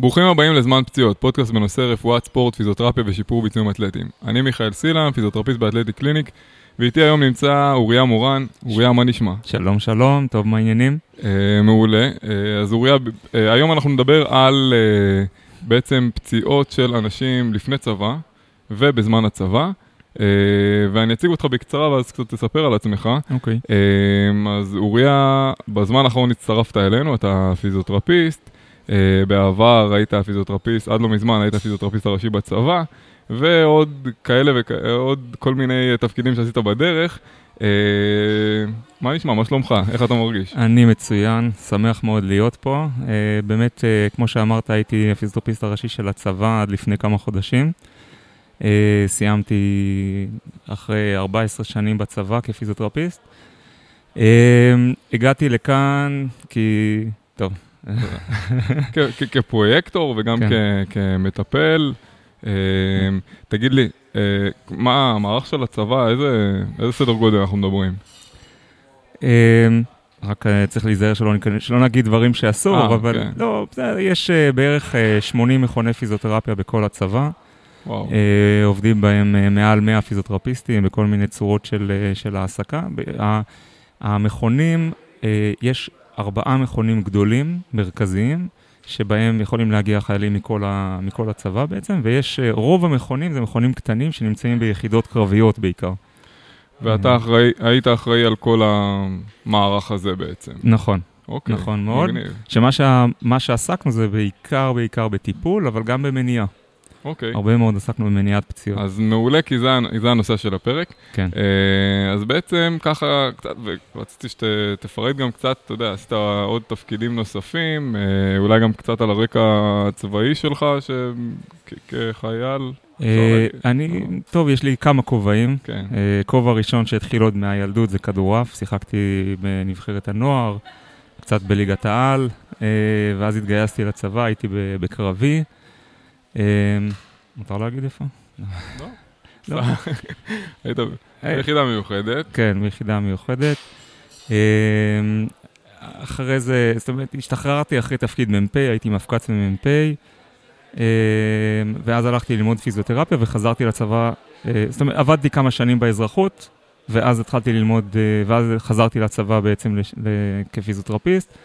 ברוכים הבאים לזמן פציעות, פודקאסט בנושא רפואת ספורט, פיזיותרפיה ושיפור ביצועים אתלטיים. אני מיכאל סילם, פיזיותרפיסט באתלטי קליניק, ואיתי היום נמצא אוריה מורן. אוריה, מה נשמע? שלום, שלום, טוב, מה העניינים? אה, מעולה. אה, אז אוריה, אה, היום אנחנו נדבר על אה, בעצם פציעות של אנשים לפני צבא ובזמן הצבא. Uh, ואני אציג אותך בקצרה ואז קצת תספר על עצמך. אוקיי. Okay. Uh, אז אוריה, בזמן האחרון הצטרפת אלינו, אתה פיזיותרפיסט. Uh, בעבר היית פיזיותרפיסט, עד לא מזמן היית הפיזיותרפיסט הראשי בצבא, ועוד כאלה ועוד כל מיני תפקידים שעשית בדרך. Uh, מה נשמע? מה שלומך? איך אתה מרגיש? אני מצוין, שמח מאוד להיות פה. Uh, באמת, כמו שאמרת, הייתי הפיזיותרפיסט הראשי של הצבא עד לפני כמה חודשים. סיימתי אחרי 14 שנים בצבא כפיזיותרפיסט. הגעתי לכאן כי, טוב. כפרויקטור וגם כן. כמטפל. Uh, תגיד לי, uh, מה המערך של הצבא, איזה, סדר גודל אנחנו מדברים? Uh, רק צריך להיזהר שלא, שלא נגיד דברים שאסור, 아, אבל כן. לא, יש בערך uh, 80 מכוני פיזיותרפיה בכל הצבא. וואו. אה, עובדים בהם אה, מעל 100 פיזיותרפיסטים בכל מיני צורות של, אה, של העסקה. המכונים, יש ארבעה מכונים גדולים, מרכזיים, שבהם יכולים להגיע חיילים מכל, ה, מכל הצבא בעצם, ויש, רוב המכונים זה מכונים קטנים שנמצאים ביחידות קרביות בעיקר. ואתה אחראי, היית אחראי על כל המערך הזה בעצם. נכון. אוקיי, נכון מאוד. מגניב. שמה שה, שעסקנו זה בעיקר, בעיקר בטיפול, אבל גם במניעה. אוקיי. הרבה מאוד עסקנו במניעת פציעות. אז מעולה, כי זה, זה הנושא של הפרק. כן. Uh, אז בעצם ככה, קצת, ורציתי שתפרט גם קצת, אתה יודע, עשית עוד תפקידים נוספים, uh, אולי גם קצת על הרקע הצבאי שלך, כחייל. Uh, אני, טוב, יש לי כמה כובעים. כן. כובע ראשון שהתחיל עוד מהילדות זה כדורעף, שיחקתי בנבחרת הנוער, קצת בליגת העל, ואז התגייסתי לצבא, הייתי בקרבי. אמ, מותר להגיד איפה? לא. לא. היית ביחידה מיוחדת. כן, ביחידה מיוחדת. אמ, אחרי זה, זאת אומרת, השתחררתי אחרי תפקיד מ"פ, הייתי מפקץ ממ"פ, אמ, ואז הלכתי ללמוד פיזיותרפיה וחזרתי לצבא, אה, זאת אומרת, עבדתי כמה שנים באזרחות, ואז התחלתי ללמוד, אה, ואז חזרתי לצבא בעצם כפיזיותרפיסט.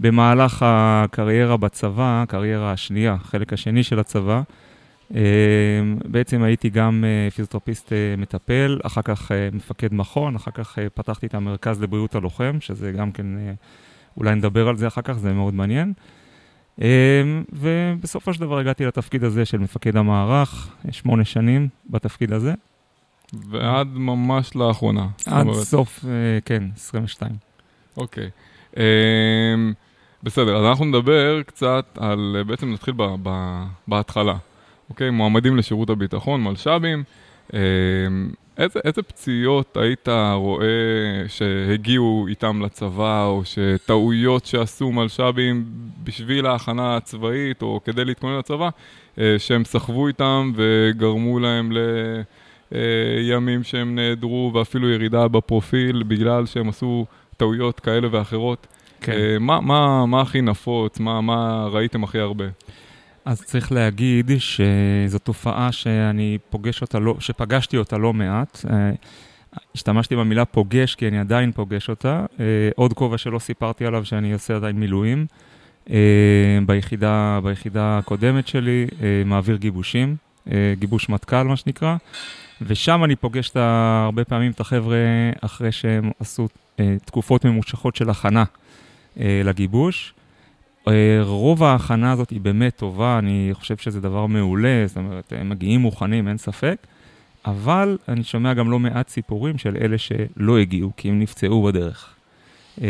במהלך הקריירה בצבא, הקריירה השנייה, החלק השני של הצבא, אה, בעצם הייתי גם אה, פיזיותרפיסט אה, מטפל, אחר כך מפקד מכון, אחר כך פתחתי את המרכז לבריאות הלוחם, שזה גם כן, אולי נדבר על זה אחר כך, זה מאוד מעניין. ובסופו של דבר הגעתי לתפקיד הזה של מפקד המערך, שמונה שנים בתפקיד הזה. ועד ממש לאחרונה. עד סוף, כן, 22. אוקיי. Okay. בסדר, אז אנחנו נדבר קצת על, בעצם נתחיל ב, ב, בהתחלה, אוקיי? מועמדים לשירות הביטחון, מלש"בים. אה, איזה, איזה פציעות היית רואה שהגיעו איתם לצבא, או שטעויות שעשו מלש"בים בשביל ההכנה הצבאית, או כדי להתכונן לצבא, אה, שהם סחבו איתם וגרמו להם לימים שהם נעדרו, ואפילו ירידה בפרופיל בגלל שהם עשו טעויות כאלה ואחרות? כן. אה, מה, מה, מה הכי נפוץ? מה, מה ראיתם הכי הרבה? אז צריך להגיד שזו תופעה שאני פוגש אותה לא, שפגשתי אותה לא מעט. אה, השתמשתי במילה פוגש כי אני עדיין פוגש אותה. אה, עוד כובע שלא סיפרתי עליו שאני עושה עדיין מילואים. ביחידה, ביחידה הקודמת שלי, מעביר גיבושים, גיבוש מטכ"ל מה שנקרא, ושם אני פוגש הרבה פעמים את החבר'ה אחרי שהם עשו תקופות ממושכות של הכנה. אה, לגיבוש. אה, רוב ההכנה הזאת היא באמת טובה, אני חושב שזה דבר מעולה, זאת אומרת, הם מגיעים מוכנים, אין ספק, אבל אני שומע גם לא מעט סיפורים של אלה שלא הגיעו, כי הם נפצעו בדרך. אה,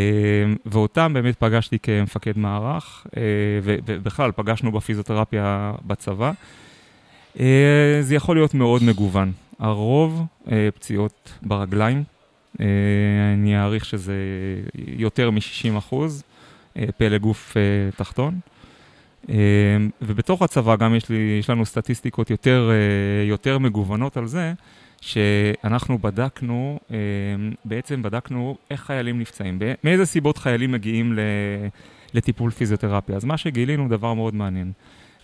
ואותם באמת פגשתי כמפקד מערך, ובכלל פגשנו בפיזיותרפיה בצבא. זה יכול להיות מאוד מגוון. הרוב פציעות ברגליים, אה, אני אעריך שזה יותר מ-60 אחוז, אה, פלא גוף אה, תחתון. ובתוך הצבא גם יש, לי, יש לנו סטטיסטיקות יותר, יותר מגוונות על זה, שאנחנו בדקנו, בעצם בדקנו איך חיילים נפצעים, מאיזה סיבות חיילים מגיעים לטיפול פיזיותרפיה. אז מה שגילינו, דבר מאוד מעניין.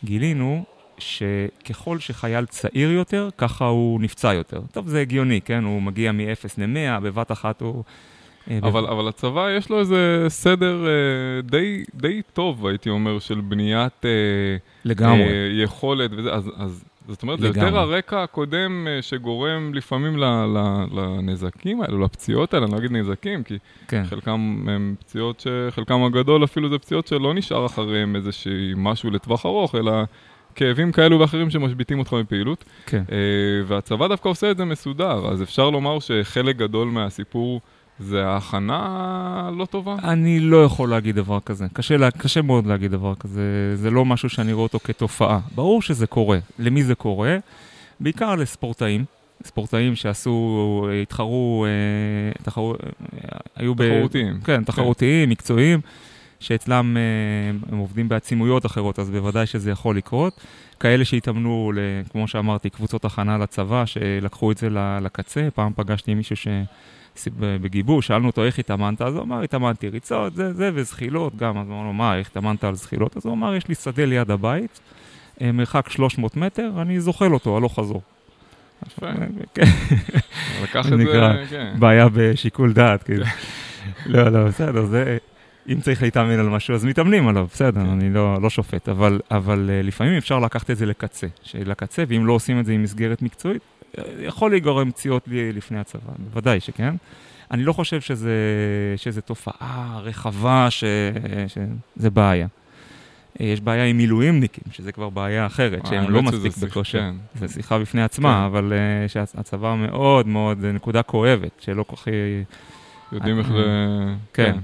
גילינו שככל שחייל צעיר יותר, ככה הוא נפצע יותר. טוב, זה הגיוני, כן? הוא מגיע מ-0 ל-100, בבת אחת הוא... אה, אבל. אבל הצבא יש לו איזה סדר אה, די, די טוב, הייתי אומר, של בניית... אה, לגמרי. אה, יכולת וזה, אז, אז זאת אומרת, לגמרי. זה יותר הרקע הקודם אה, שגורם לפעמים ל, ל, לנזקים האלו, לפציעות האלה, אני לא אגיד נזקים, כי כן. חלקם הם פציעות שחלקם הגדול אפילו זה פציעות שלא נשאר אחריהם איזשהי משהו לטווח ארוך, אלא... כאבים כאלו ואחרים שמשביתים אותך מפעילות. כן. Uh, והצבא דווקא עושה את זה מסודר, אז אפשר לומר שחלק גדול מהסיפור זה ההכנה לא טובה? אני לא יכול להגיד דבר כזה. קשה, לה, קשה מאוד להגיד דבר כזה. זה לא משהו שאני רואה אותו כתופעה. ברור שזה קורה. למי זה קורה? בעיקר לספורטאים. ספורטאים שעשו, התחרו, אה, תחרו, היו תחרותיים. ב... כן, תחרותיים, כן. מקצועיים. שאצלם אה, הם עובדים בעצימויות אחרות, אז בוודאי שזה יכול לקרות. כאלה שהתאמנו, כמו שאמרתי, קבוצות הכנה לצבא, שלקחו את זה לקצה. פעם פגשתי מישהו ש... בגיבוש, שאלנו אותו איך התאמנת, אז הוא אמר, התאמנתי ריצות, זה, זה, וזחילות גם. אז אמרנו, מה, איך התאמנת על זחילות? אז הוא אמר, יש לי שדה ליד הבית, אה, מרחק 300 מטר, אני זוחל אותו, הלוך חזור. כן. לקח את זה, כן. בעיה בשיקול דעת, כאילו. לא, לא, בסדר, זה... אם צריך להתאמן על משהו, אז מתאמנים עליו, בסדר, כן. אני לא, לא שופט, אבל, אבל uh, לפעמים אפשר לקחת את זה לקצה, לקצה, ואם לא עושים את זה עם מסגרת מקצועית, uh, יכול להיגרם פציעות לפני הצבא, בוודאי שכן. אני לא חושב שזה, שזה תופעה רחבה, ש, שזה בעיה. יש בעיה עם מילואימניקים, שזה כבר בעיה אחרת, אה, שהם לא מספיק בכושר. כן. זו שיחה בפני עצמה, כן. אבל uh, שהצבא מאוד מאוד, נקודה כואבת, שלא כל כך... יודעים איך ל... כן.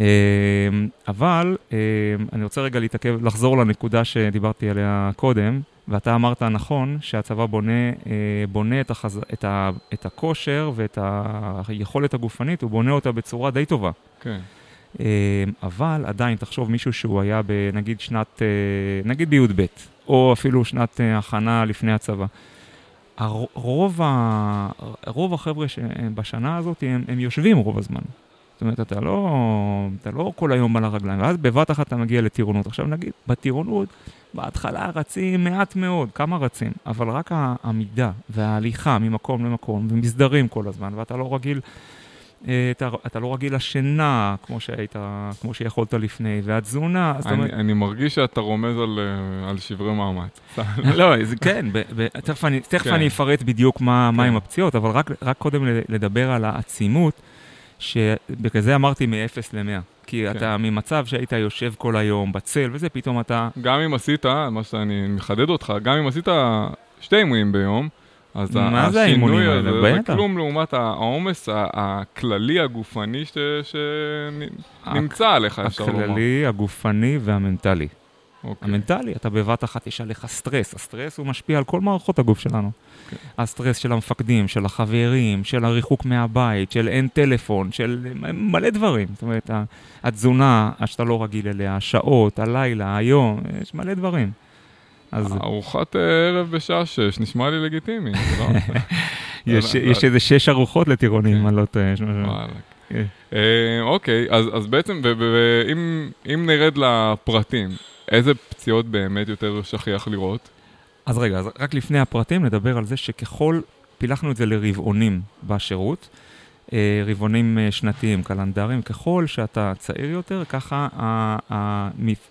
אמ, אבל אמ, אני רוצה רגע להתעכב, לחזור לנקודה שדיברתי עליה קודם, ואתה אמרת נכון שהצבא בונה, אה, בונה את, החז... את, ה... את הכושר ואת היכולת הגופנית, הוא בונה אותה בצורה די טובה. כן. אמ, אבל עדיין, תחשוב מישהו שהוא היה בנגיד שנת, אה, נגיד בי"ב, או אפילו שנת אה, הכנה לפני הצבא. רוב, ה... רוב החבר'ה שבשנה הזאת הם, הם יושבים רוב הזמן. זאת אומרת, אתה לא, אתה לא כל היום על הרגליים, ואז בבת אחת אתה מגיע לטירונות. עכשיו נגיד, בטירונות, בהתחלה רצים מעט מאוד, כמה רצים, אבל רק העמידה וההליכה ממקום למקום, ומסדרים כל הזמן, ואתה לא רגיל... אה, אתה, אתה לא רגיל לשינה כמו שהיית, כמו שיכולת לפני, והתזונה, אז אתה אומר... אני מרגיש שאתה רומז על, אה, על שברי מאמץ. לא, זה כן, ב, ב, תכף, אני, תכף כן. אני אפרט בדיוק מה, כן. מה עם הפציעות, אבל רק, רק קודם לדבר על העצימות. שבגלל זה אמרתי מ-0 ל-100. כי כן. אתה ממצב שהיית יושב כל היום בצל וזה, פתאום אתה... גם אם עשית, מה שאני מחדד אותך, גם אם עשית שתי אימונים ביום, אז מה זה האימונים האלה? זה, זה כלום לעומת העומס הכללי הגופני שנמצא עליך, אפשר לומר. הכללי, הגופני והמנטלי. אוקיי. המנטלי, אתה בבת אחת יש עליך סטרס, הסטרס הוא משפיע על כל מערכות הגוף שלנו. אוקיי. הסטרס של המפקדים, של החברים, של הריחוק מהבית, של אין טלפון, של מלא דברים. זאת אומרת, התזונה שאתה לא רגיל אליה, השעות, הלילה, היום, יש מלא דברים. אז... ארוחת אה, ערב בשעה שש, נשמע לי לגיטימי, לא? יש איזה שש ארוחות לטירונים, כן. אני לא טועה. כן. אה, אוקיי, אז בעצם, אם נרד לפרטים, איזה פציעות באמת יותר שכיח לראות? אז רגע, אז רק לפני הפרטים נדבר על זה שככל, פילחנו את זה לרבעונים בשירות, אה, רבעונים אה, שנתיים, קלנדריים, ככל שאתה צעיר יותר, ככה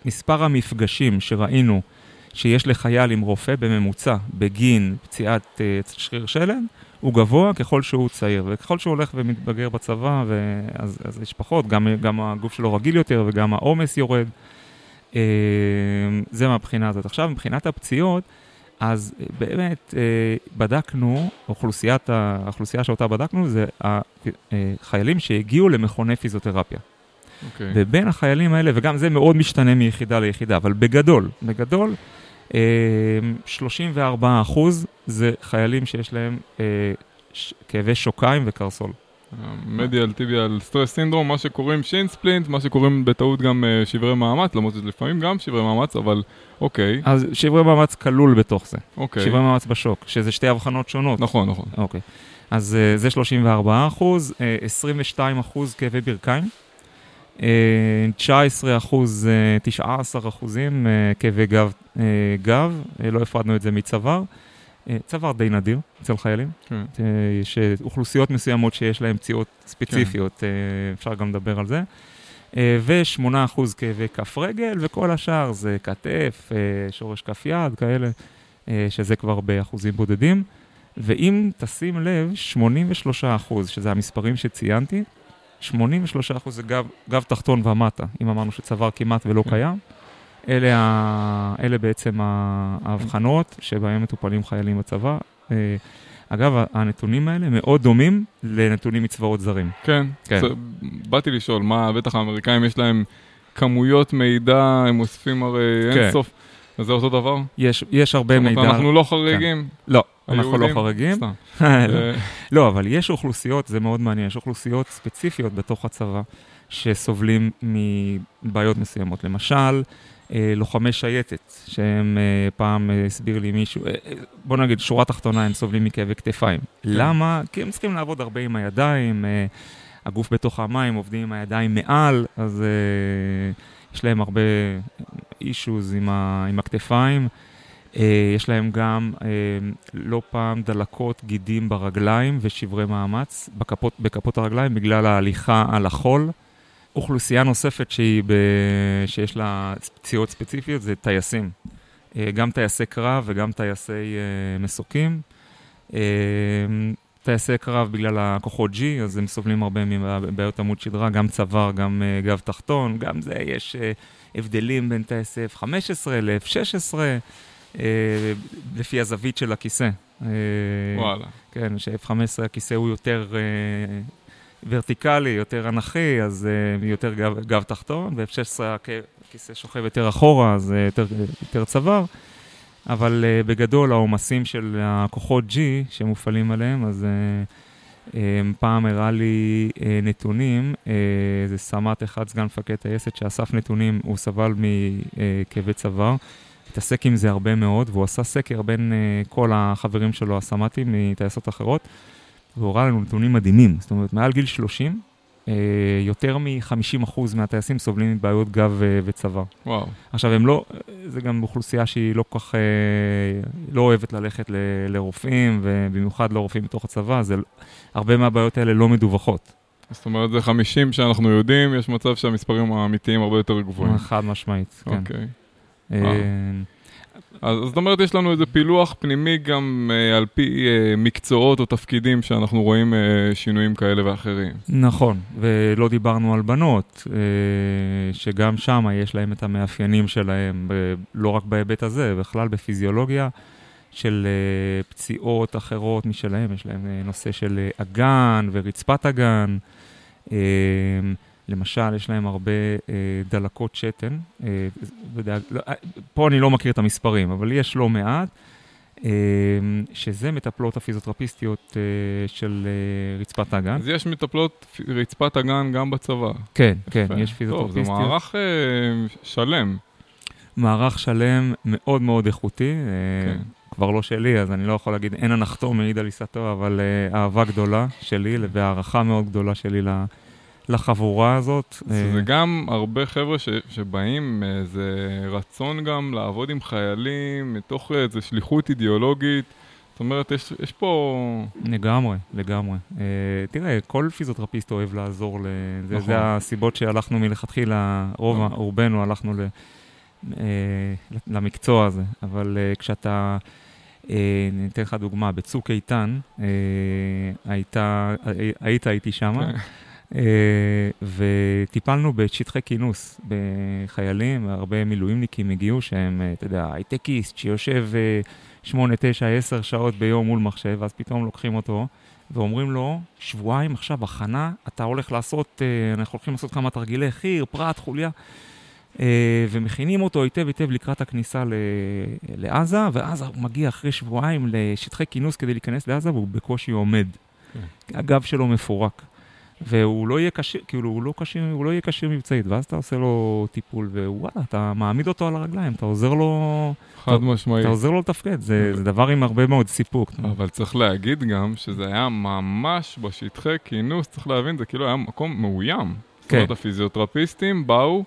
מספר המפגשים שראינו שיש לחייל עם רופא בממוצע בגין פציעת אה, שריר שלם, הוא גבוה ככל שהוא צעיר, וככל שהוא הולך ומתבגר בצבא, אז, אז יש פחות, גם, גם הגוף שלו רגיל יותר וגם העומס יורד. אה, זה מהבחינה הזאת. עכשיו, מבחינת הפציעות, אז אה, באמת אה, בדקנו, אוכלוסיית, האוכלוסייה שאותה בדקנו זה החיילים שהגיעו למכוני פיזיותרפיה. Okay. אוקיי. ובין החיילים האלה, וגם זה מאוד משתנה מיחידה ליחידה, אבל בגדול, בגדול, 34 אחוז זה חיילים שיש להם כאבי שוקיים וקרסול. מדיאל טיביאל סטרס סינדרום, מה שקוראים שין ספלינט, מה שקוראים בטעות גם uh, שברי מאמץ, למרות שזה לפעמים גם שברי מאמץ, אבל אוקיי. אז שברי מאמץ כלול בתוך זה. אוקיי. שברי מאמץ בשוק, שזה שתי הבחנות שונות. נכון, נכון. אוקיי. אז uh, זה 34 אחוז, uh, 22 אחוז כאבי ברכיים. Uh, 19 אחוז, 19 אחוזים כאבי גב, גב, לא הפרדנו את זה מצוואר. צוואר די נדיר אצל חיילים. כן. יש אוכלוסיות מסוימות שיש להן פציעות ספציפיות, כן. אפשר גם לדבר על זה. ו-8% כאבי כף רגל, וכל השאר זה כתף, שורש כף יד, כאלה, שזה כבר באחוזים בודדים. ואם תשים לב, 83 אחוז, שזה המספרים שציינתי, 83 אחוז זה גב, גב תחתון ומטה, אם אמרנו שצוואר כמעט ולא כן. קיים. אלה, ה, אלה בעצם ההבחנות שבהם מטופלים חיילים בצבא. אה, אגב, הנתונים האלה מאוד דומים לנתונים מצבאות זרים. כן, כן. זה, באתי לשאול, מה, בטח האמריקאים יש להם כמויות מידע, הם אוספים הרי כן. אינסוף. אז זה אותו דבר? יש, יש הרבה מידע. אנחנו לא חריגים? כן. לא, אנחנו לא חריגים. סתם. לא. אה. לא, אבל יש אוכלוסיות, זה מאוד מעניין, יש אוכלוסיות ספציפיות בתוך הצבא שסובלים מבעיות מסוימות. למשל, לוחמי שייטת, שהם אה, פעם הסביר לי מישהו, בוא נגיד, שורה תחתונה, הם סובלים מכאבי כתפיים. כן. למה? כי הם צריכים לעבוד הרבה עם הידיים, הגוף בתוך המים, עובדים עם הידיים מעל, אז יש להם הרבה אישוז עם, עם הכתפיים. יש להם גם לא פעם דלקות גידים ברגליים ושברי מאמץ בכפות, בכפות הרגליים בגלל ההליכה על החול. אוכלוסייה נוספת שהיא ב... שיש לה פציעות ספציפיות זה טייסים. Uh, גם טייסי קרב וגם טייסי uh, מסוקים. Uh, טייסי קרב בגלל הכוחות G, אז הם סובלים הרבה מבעיות עמוד שדרה, גם צוואר, גם גב תחתון, גם זה יש הבדלים בין טייסי F-15 ל-F-16. אה, לפי הזווית של הכיסא. אה, וואלה. כן, ש-F15 הכיסא הוא יותר אה, ורטיקלי, יותר אנכי, אז יותר גב, גב תחתון, ו-F16 הכיסא שוכב יותר אחורה, אז יותר, יותר צוואר. אבל uh, בגדול העומסים של הכוחות G שמופעלים עליהם, אז uh, um, פעם הראה לי uh, נתונים, uh, זה סמ"ט אחד, סגן מפקד טייסת, שאסף נתונים, הוא סבל מכאבי צוואר. התעסק עם זה הרבה מאוד, והוא עשה סקר בין uh, כל החברים שלו, הסמ"טים מטייסות אחרות, והוא הראה לנו נתונים מדהימים. זאת אומרת, מעל גיל 30, uh, אה, יותר מ-50% מהטייסים סובלים מבעיות גב uh, וצוואר. וואו. עכשיו, הם לא, זה גם אוכלוסייה שהיא לא כל כך, uh, לא אוהבת ללכת ל, לרופאים, ובמיוחד לא רופאים בתוך הצבא, זה, הרבה מהבעיות האלה לא מדווחות. זאת אומרת, זה 50 שאנחנו יודעים, יש מצב שהמספרים האמיתיים הרבה יותר גבוהים. חד משמעית, כן. אוקיי. אה, אז זאת אומרת, יש לנו איזה פילוח פנימי גם אה, על פי אה, מקצועות או תפקידים שאנחנו רואים אה, שינויים כאלה ואחרים. נכון, ולא דיברנו על בנות, אה, שגם שם יש להם את המאפיינים שלהם, ב- לא רק בהיבט הזה, בכלל בפיזיולוגיה של אה, פציעות אחרות משלהם, יש להם אה, נושא של אה, אגן ורצפת אגן. אה, למשל, יש להם הרבה אה, דלקות שתן, אה, ודאג, לא, אה, פה אני לא מכיר את המספרים, אבל יש לא מעט, אה, שזה מטפלות הפיזיותרפיסטיות אה, של אה, רצפת האגן. אז יש מטפלות רצפת אגן גם בצבא. כן, כן, יש פיזיותרפיסטיות. טוב, זה מערך אה, שלם. מערך שלם מאוד מאוד איכותי. אה, כן. כבר לא שלי, אז אני לא יכול להגיד, אין הנחתום מעיד על עיסתו, אבל uh, אהבה גדולה שלי והערכה מאוד גדולה שלי לחבורה הזאת. זה אה, גם הרבה חבר'ה ש, שבאים מאיזה רצון גם לעבוד עם חיילים, מתוך איזו שליחות אידיאולוגית. זאת אומרת, יש, יש פה... לגמרי, לגמרי. Uh, תראה, כל פיזיותרפיסט אוהב לעזור, לזה, נכון. זה הסיבות שהלכנו מלכתחילה, רוב, נכון. רובנו הלכנו ל, uh, למקצוע הזה, אבל uh, כשאתה... אני אתן לך דוגמה, בצוק איתן, היית איתי שם. אה, וטיפלנו בשטחי כינוס בחיילים, הרבה מילואימניקים הגיעו שהם, אה, אתה יודע, הייטקיסט שיושב 8, 9, 10 שעות ביום מול מחשב, ואז פתאום לוקחים אותו ואומרים לו, שבועיים עכשיו הכנה, אתה הולך לעשות, אה, אנחנו הולכים לעשות כמה תרגילי חי"ר, פרט, חוליה. ומכינים אותו היטב היטב לקראת הכניסה לעזה, ואז הוא מגיע אחרי שבועיים לשטחי כינוס כדי להיכנס לעזה, והוא בקושי עומד. כן. הגב שלו מפורק. והוא לא יהיה כשיר, כאילו, הוא לא כשיר, הוא לא יהיה כשיר מבצעית, ואז אתה עושה לו טיפול, ווואלה, אתה מעמיד אותו על הרגליים, אתה עוזר לו... חד אתה, משמעית. אתה עוזר לו לתפקד, זה, זה דבר עם הרבה מאוד סיפוק. אבל צריך להגיד גם שזה היה ממש בשטחי כינוס, צריך להבין, זה כאילו היה מקום מאוים. זאת זאת אומרת, הפיזיותרפיסטים באו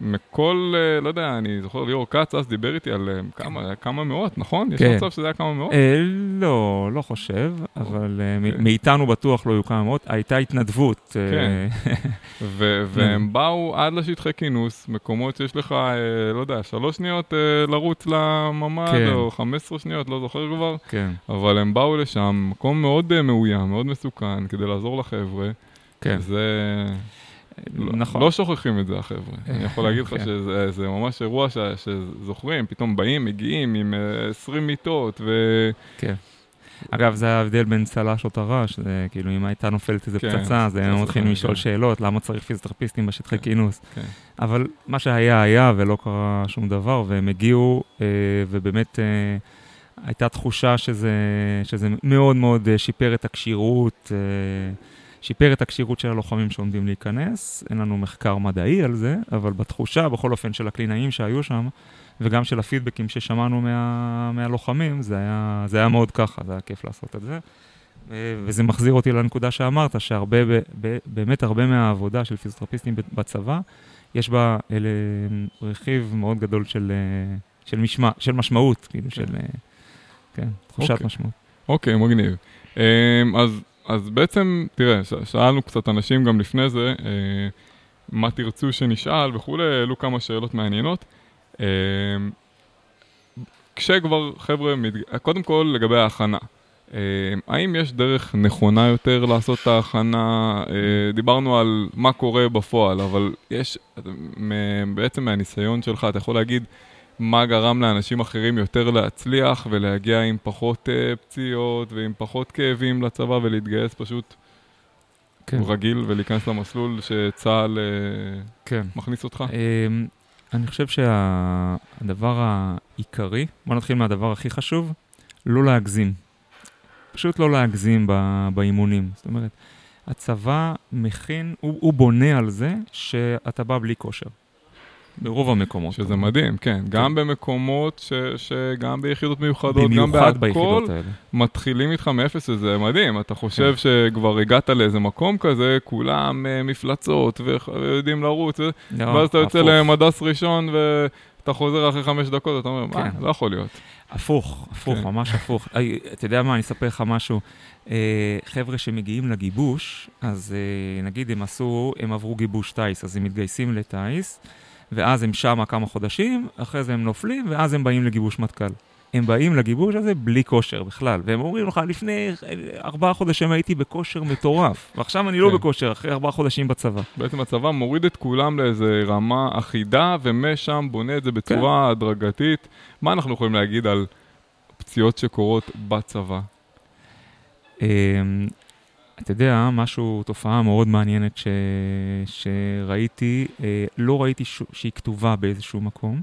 מכל, אה, לא יודע, אני זוכר ליאור כץ אז דיבר איתי על אה, כמה, כמה מאות, נכון? יש כן. מצב שזה היה כמה מאות? אה, לא, לא חושב, אבל אה, מ- מאיתנו בטוח לא היו כמה מאות. הייתה התנדבות. אה, כן. ו- והם באו עד לשטחי כינוס, מקומות שיש לך, אה, לא יודע, שלוש שניות אה, לרוץ לממ"ד, כן. או 15 שניות, לא זוכר כבר, כן, אבל הם באו לשם, מקום מאוד אה, מאוים, מאוד מסוכן, כדי לעזור לחבר'ה. כן. זה... לא- נכון. לא שוכחים את זה, החבר'ה. אני יכול להגיד לך כן. שזה זה ממש אירוע שזוכרים, פתאום באים, מגיעים עם אה, 20 מיטות, ו... כן. אגב, זה ההבדל בין צל"ש או טר"ש, זה כאילו אם הייתה נופלת איזה כן, פצצה, אז היינו מתחילים. לשאול שאלות, למה צריך פיזיותרפיסטים בשטחי כן, כינוס. כן. אבל מה שהיה היה ולא קרה שום דבר, והם הגיעו, אה, ובאמת אה, הייתה תחושה שזה, שזה מאוד מאוד אה, שיפר את הכשירות, אה, שיפר את הכשירות של הלוחמים שעומדים להיכנס. אין לנו מחקר מדעי על זה, אבל בתחושה, בכל אופן, של הקלינאים שהיו שם, וגם של הפידבקים ששמענו מה, מהלוחמים, זה היה, זה היה מאוד ככה, זה היה כיף לעשות את זה. ו- וזה מחזיר אותי לנקודה שאמרת, שהרבה, באמת הרבה מהעבודה של פיזיותרפיסטים בצבא, יש בה אלה, רכיב מאוד גדול של, אה, של, משמע, של משמעות, כאילו, של, אה, כן, תחושת אוקיי. משמעות. אוקיי, מגניב. אמ, אז, אז בעצם, תראה, שאלנו קצת אנשים גם לפני זה, אה, מה תרצו שנשאל וכולי, העלו כמה שאלות מעניינות. אמ, כשכבר, חבר'ה, מתג... קודם כל לגבי ההכנה. אמ, האם יש דרך נכונה יותר לעשות את ההכנה? אה, דיברנו על מה קורה בפועל, אבל יש, בעצם מהניסיון שלך, אתה יכול להגיד מה גרם לאנשים אחרים יותר להצליח ולהגיע עם פחות uh, פציעות ועם פחות כאבים לצבא ולהתגייס פשוט כן. רגיל ולהיכנס למסלול שצה"ל uh, כן. מכניס אותך? אמ, אני חושב שהדבר העיקרי, בוא נתחיל מהדבר הכי חשוב, לא להגזים. פשוט לא להגזים ב- באימונים. זאת אומרת, הצבא מכין, הוא, הוא בונה על זה שאתה בא בלי כושר. ברוב המקומות. שזה מדהים, כן. גם במקומות, ש, שגם ביחידות מיוחדות, גם בהכל. מתחילים איתך מאפס, וזה מדהים. אתה חושב שכבר הגעת לאיזה מקום כזה, כולם uh, מפלצות ויודעים לרוץ, ו... לא, ואז אתה יוצא. למדס ראשון ואתה חוזר אחרי חמש דקות, אתה אומר, מה, כן. לא יכול להיות. הפוך, הפוך, כן. ממש הפוך. אי, אתה יודע מה, אני אספר לך משהו. אה, חבר'ה שמגיעים לגיבוש, אז אה, נגיד הם עשו, הם עברו גיבוש טיס, אז הם מתגייסים לטיס, ואז הם שמה כמה חודשים, אחרי זה הם נופלים, ואז הם באים לגיבוש מטכ"ל. הם באים לגיבוש הזה בלי כושר בכלל, והם אומרים לך, לפני ארבעה חודשים הייתי בכושר מטורף, ועכשיו אני לא כן. בכושר, אחרי ארבעה חודשים בצבא. בעצם הצבא מוריד את כולם לאיזה רמה אחידה, ומשם בונה את זה בצורה הדרגתית. מה אנחנו יכולים להגיד על פציעות שקורות בצבא? אתה יודע, משהו, תופעה מאוד מעניינת ש... שראיתי, אה, לא ראיתי ש... שהיא כתובה באיזשהו מקום.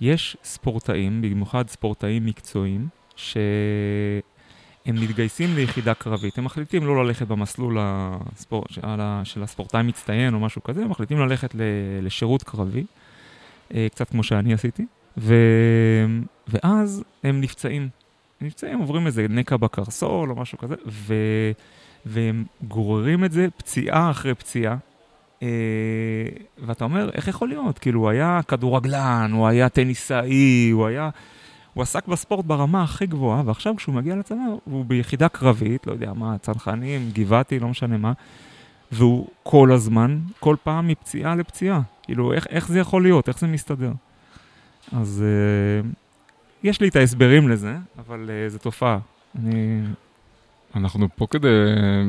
יש ספורטאים, במיוחד ספורטאים מקצועיים, שהם מתגייסים ליחידה קרבית. הם מחליטים לא ללכת במסלול הספור... של של הספורטאי מצטיין או משהו כזה, הם מחליטים ללכת ל... לשירות קרבי, אה, קצת כמו שאני עשיתי, ו... ואז הם נפצעים. נפצעים, עוברים איזה נקע בקרסול או משהו כזה, ו... והם גוררים את זה פציעה אחרי פציעה. אה, ואתה אומר, איך יכול להיות? כאילו, הוא היה כדורגלן, הוא היה טניסאי, הוא היה... הוא עסק בספורט ברמה הכי גבוהה, ועכשיו כשהוא מגיע לצבא, הוא ביחידה קרבית, לא יודע מה, צנחנים, גבעתי, לא משנה מה, והוא כל הזמן, כל פעם מפציעה לפציעה. כאילו, איך, איך זה יכול להיות? איך זה מסתדר? אז אה, יש לי את ההסברים לזה, אבל אה, זו תופעה. אני... אנחנו פה כדי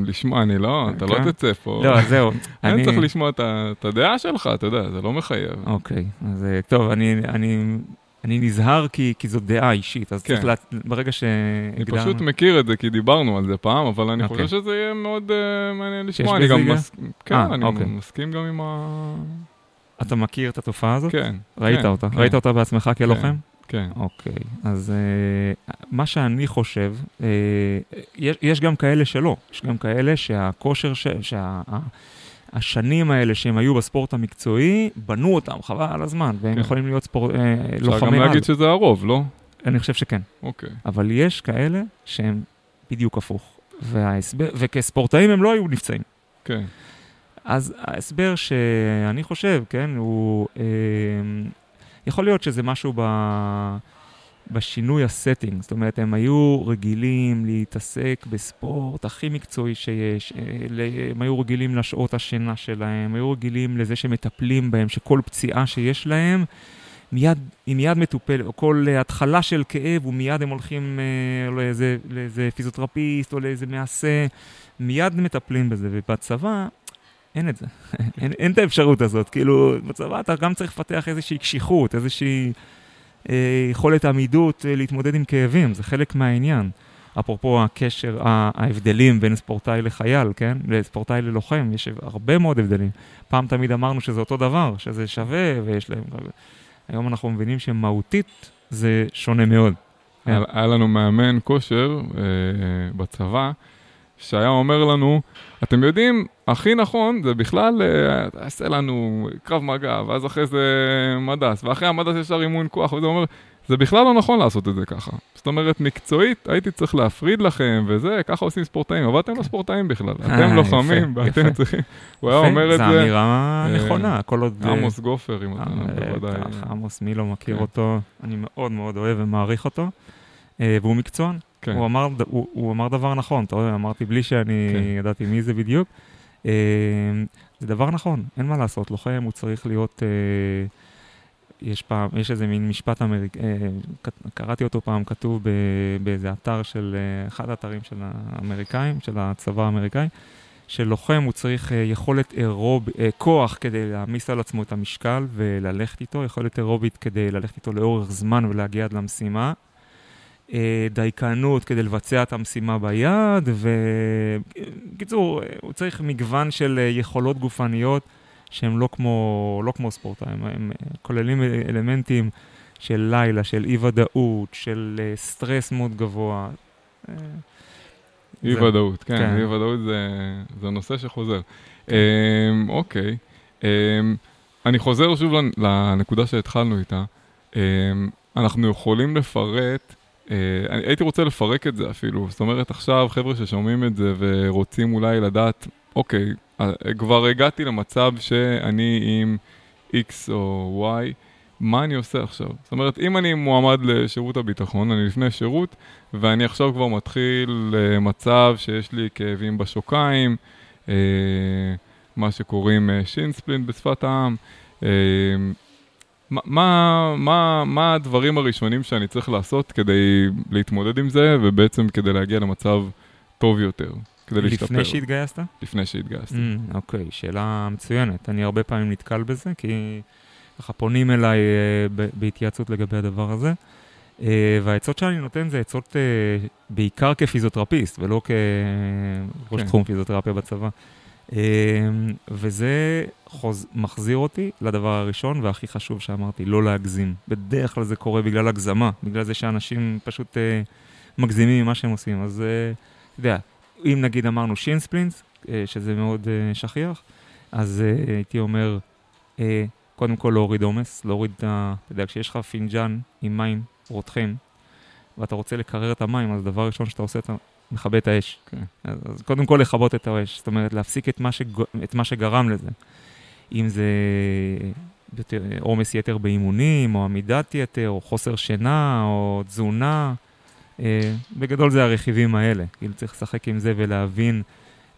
לשמוע, אני לא, אתה לא כן. תצא פה. לא, זהו. אני אני... צריך לשמוע את הדעה שלך, אתה יודע, זה לא מחייב. אוקיי, אז אה, טוב, אני, אני, אני נזהר כי, זו דעה אישית, אז כן. צריך, לה, ברגע אני שהגדרנו... פשוט מכיר את זה, כי דיברנו על זה פעם, אבל אני אוקיי. חושב שזה יהיה מאוד אה, מעניין לשמוע. אני גם כן, אה, אני אוקיי. מסכים גם עם ה... אתה מכיר את התופעה הזאת? כן. ראית כן, אותה? כן, ראית אותה בעצמך כלוחם? כן. אוקיי, אז uh, מה שאני חושב, uh, יש, יש גם כאלה שלא, יש גם כאלה שהכושר, ש, שה, השנים האלה שהם היו בספורט המקצועי, בנו אותם, חבל על הזמן, והם כן. יכולים להיות ספורט, אפשר גם לוחמי על. להגיד שזה הרוב, לא? אני חושב שכן. אוקיי. אבל יש כאלה שהם בדיוק הפוך. וההסבר, וכספורטאים הם לא היו נפצעים. כן. אז ההסבר שאני חושב, כן, הוא... אה, יכול להיות שזה משהו ב... בשינוי ה setting, זאת אומרת, הם היו רגילים להתעסק בספורט הכי מקצועי שיש, אה, הם היו רגילים לשעות השינה שלהם, היו רגילים לזה שמטפלים בהם, שכל פציעה שיש להם, מיד, היא מיד מטופלת, או כל התחלה של כאב, ומיד הם הולכים אה, לאיזה, לאיזה פיזיותרפיסט או לאיזה מעשה, מיד מטפלים בזה, ובצבא... אין את זה, אין, אין את האפשרות הזאת, כאילו, בצבא אתה גם צריך לפתח איזושהי קשיחות, איזושהי אה, יכולת עמידות אה, להתמודד עם כאבים, זה חלק מהעניין. אפרופו הקשר, ההבדלים בין ספורטאי לחייל, כן? לספורטאי ללוחם, יש הרבה מאוד הבדלים. פעם תמיד אמרנו שזה אותו דבר, שזה שווה ויש להם... היום אנחנו מבינים שמהותית זה שונה מאוד. היה, היה לנו מאמן כושר אה, בצבא, שהיה אומר לנו, אתם יודעים, הכי נכון זה בכלל, אה, תעשה לנו קרב מגע, ואז אחרי זה מדס, ואחרי המדס ישר אימון כוח, וזה אומר, זה בכלל לא נכון לעשות את זה ככה. זאת אומרת, מקצועית הייתי צריך להפריד לכם וזה, ככה עושים ספורטאים, אבל אתם לא ספורטאים בכלל, אה, אתם לוחמים ואתם צריכים, הוא היה אומר את זה. זו אמירה נכונה, כל עוד... עמוס גופר, אם אתה בוודאי. עמוס, מי לא מכיר כן. אותו, אני מאוד מאוד אוהב ומעריך אותו, והוא מקצוען. כן. הוא, אמר, דבר נכון, אתה רואה, אמרתי בלי שאני כן. ידעתי מי זה בדיוק. אה, זה דבר נכון, אין מה לעשות, לוחם הוא צריך להיות... אה, יש פעם, יש איזה מין משפט אמריקאי, אה, קראתי אותו פעם, כתוב באיזה אתר של, אחד האתרים של האמריקאים, של הצבא האמריקאי, שלוחם הוא צריך יכולת אירוב, כוח כדי להעמיס על עצמו את המשקל וללכת איתו, יכולת אירובית כדי ללכת איתו לאורך זמן ולהגיע עד למשימה, דייקנות כדי לבצע את המשימה ביד, ובקיצור, הוא צריך מגוון של אה, יכולות גופניות שהן לא כמו, לא כמו ספורטאים, הם כוללים אלמנטים של לילה, של אי-ודאות, של אה, סטרס מאוד גבוה. אי-ודאות, כן, כן. אי-ודאות זה, זה נושא שחוזר. כן. אוקיי, אני חוזר שוב לנקודה שהתחלנו איתה. אנחנו יכולים לפרט אני הייתי רוצה לפרק את זה אפילו, זאת אומרת עכשיו חבר'ה ששומעים את זה ורוצים אולי לדעת, אוקיי, אה, כבר הגעתי למצב שאני עם X או Y, מה אני עושה עכשיו? זאת אומרת, אם אני מועמד לשירות הביטחון, אני לפני שירות, ואני עכשיו כבר מתחיל למצב שיש לי כאבים בשוקיים, מה שקוראים שינספלינט בשפת העם, מה, מה, מה הדברים הראשונים שאני צריך לעשות כדי להתמודד עם זה, ובעצם כדי להגיע למצב טוב יותר, כדי להשתפר? לפני שהתגייסת? לפני שהתגייסתי. Mm, אוקיי, שאלה מצוינת. אני הרבה פעמים נתקל בזה, כי ככה פונים אליי uh, בהתייעצות לגבי הדבר הזה. Uh, והעצות שאני נותן זה עצות uh, בעיקר כפיזיותרפיסט, ולא כראש כן. תחום פיזיותרפיה בצבא. אמ, וזה חוז... מחזיר אותי לדבר הראשון והכי חשוב שאמרתי, לא להגזים. בדרך כלל זה קורה בגלל הגזמה, בגלל זה שאנשים פשוט uh, מגזימים ממה שהם עושים. אז uh, אתה יודע, אם נגיד אמרנו שינספלינס, uh, שזה מאוד uh, שכיח, אז uh, הייתי אומר, uh, קודם כל להוריד עומס, להוריד את ה... אתה יודע, כשיש לך פינג'אן עם מים רותחים, ואתה רוצה לקרר את המים, אז דבר ראשון שאתה עושה, אתה מכבה את האש. כן. אז, אז קודם כל לכבות את האש, זאת אומרת להפסיק את מה, שג... את מה שגרם לזה. אם זה עומס יתר באימונים, או עמידת יתר, או חוסר שינה, או תזונה. אה, בגדול זה הרכיבים האלה. כאילו צריך לשחק עם זה ולהבין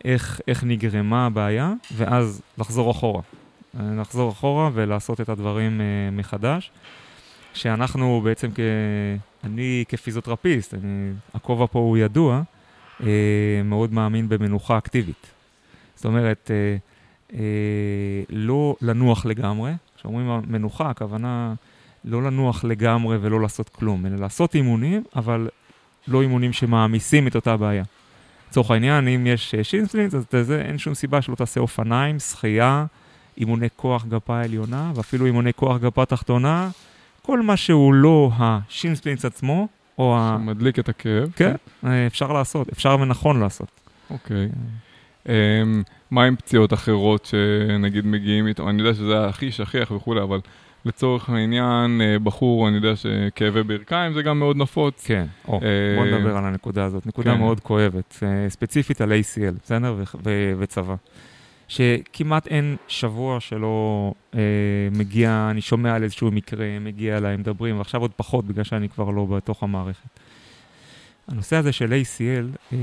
איך, איך נגרמה הבעיה, ואז לחזור אחורה. אה, לחזור אחורה ולעשות את הדברים אה, מחדש. שאנחנו בעצם, כ... אני כפיזיותרפיסט, אני, הכובע פה הוא ידוע, מאוד מאמין במנוחה אקטיבית. זאת אומרת, אה, אה, לא לנוח לגמרי. כשאומרים מנוחה, הכוונה לא לנוח לגמרי ולא לעשות כלום, אלא לעשות אימונים, אבל לא אימונים שמעמיסים את אותה בעיה. לצורך העניין, אם יש שינספלינט, אז זה, אין שום סיבה שלא תעשה אופניים, שחייה, אימוני כוח גפה עליונה, ואפילו אימוני כוח גפה תחתונה, כל מה שהוא לא השינספלינט עצמו, או ה... שמדליק את הכאב. כן, אה, אפשר לעשות, אפשר ונכון לעשות. אוקיי. אמ, מה עם פציעות אחרות שנגיד מגיעים איתו? אני יודע שזה הכי שכיח וכולי, אבל לצורך העניין, אה, בחור, אני יודע שכאבי ברכיים זה גם מאוד נפוץ. כן, או, בוא אה, נדבר על הנקודה הזאת. נקודה כן. מאוד כואבת, ספציפית על ACL, בסדר? וצבא. שכמעט אין שבוע שלא אה, מגיע, אני שומע על איזשהו מקרה, מגיע אליי, מדברים, ועכשיו עוד פחות בגלל שאני כבר לא בתוך המערכת. הנושא הזה של ACL, אה,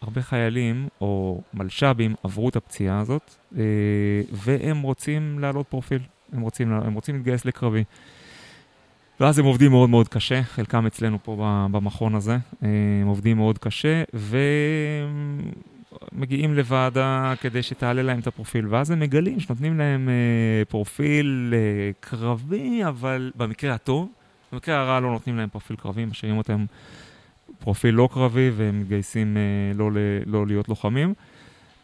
הרבה חיילים או מלש"בים עברו את הפציעה הזאת, אה, והם רוצים להעלות פרופיל, הם רוצים, הם רוצים להתגייס לקרבי. ואז הם עובדים מאוד מאוד קשה, חלקם אצלנו פה במכון הזה, אה, הם עובדים מאוד קשה, ומגיעים לוועדה כדי שתעלה להם את הפרופיל, ואז הם מגלים שנותנים להם אה, פרופיל אה, קרבי, אבל במקרה הטוב, במקרה הרע לא נותנים להם פרופיל קרבי, משאירים אותם פרופיל לא קרבי, והם מתגייסים לא, לא להיות לוחמים.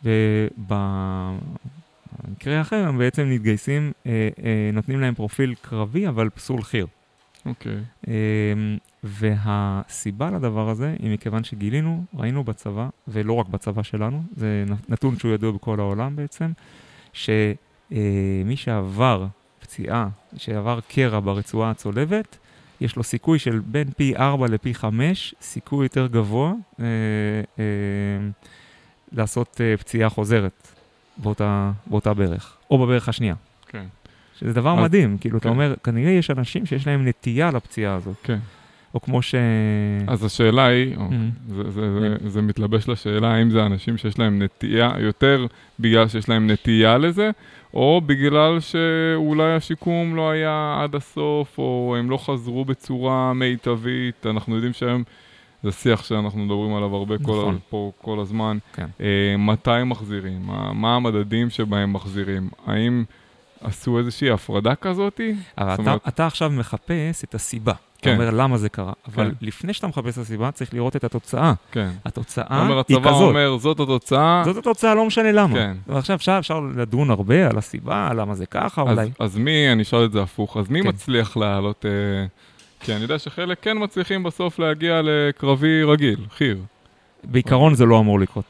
ובמקרה אחר הם בעצם מתגייסים, נותנים להם פרופיל קרבי, אבל פסול חי"ר. אוקיי. Okay. אמ, והסיבה לדבר הזה היא מכיוון שגילינו, ראינו בצבא, ולא רק בצבא שלנו, זה נתון שהוא ידוע בכל העולם בעצם, שמי שעבר פציעה, שעבר קרע ברצועה הצולבת, יש לו סיכוי של בין פי 4 לפי 5, סיכוי יותר גבוה אה, אה, לעשות אה, פציעה חוזרת באותה, באותה ברך, או בברך השנייה. כן. שזה דבר אז, מדהים, כאילו, כן. אתה אומר, כנראה יש אנשים שיש להם נטייה לפציעה הזאת. כן. או כמו ש... אז השאלה היא, mm-hmm. זה, זה, זה, כן. זה מתלבש לשאלה האם זה אנשים שיש להם נטייה, יותר בגלל שיש להם נטייה לזה, או בגלל שאולי השיקום לא היה עד הסוף, או הם לא חזרו בצורה מיטבית. אנחנו יודעים שהיום זה שיח שאנחנו מדברים עליו הרבה נכון. כל, פה כל הזמן. כן. אה, מתי מחזירים? מה, מה המדדים שבהם מחזירים? האם... עשו איזושהי הפרדה כזאתי? אבל אתה, אומרת... אתה עכשיו מחפש את הסיבה. כן. אתה אומר למה זה קרה, אבל כן. לפני שאתה מחפש את הסיבה, צריך לראות את התוצאה. כן. התוצאה אומר, היא כזאת. הצבא אומר, זאת התוצאה. זאת התוצאה, לא משנה למה. כן. ועכשיו אפשר, אפשר לדון הרבה על הסיבה, למה זה ככה אז, אולי. אז מי, אני אשאל את זה הפוך, אז מי כן. מצליח לעלות... אה, כי אני יודע שחלק כן מצליחים בסוף להגיע לקרבי רגיל, חי"ר. בעיקרון זה לא אמור לקרות.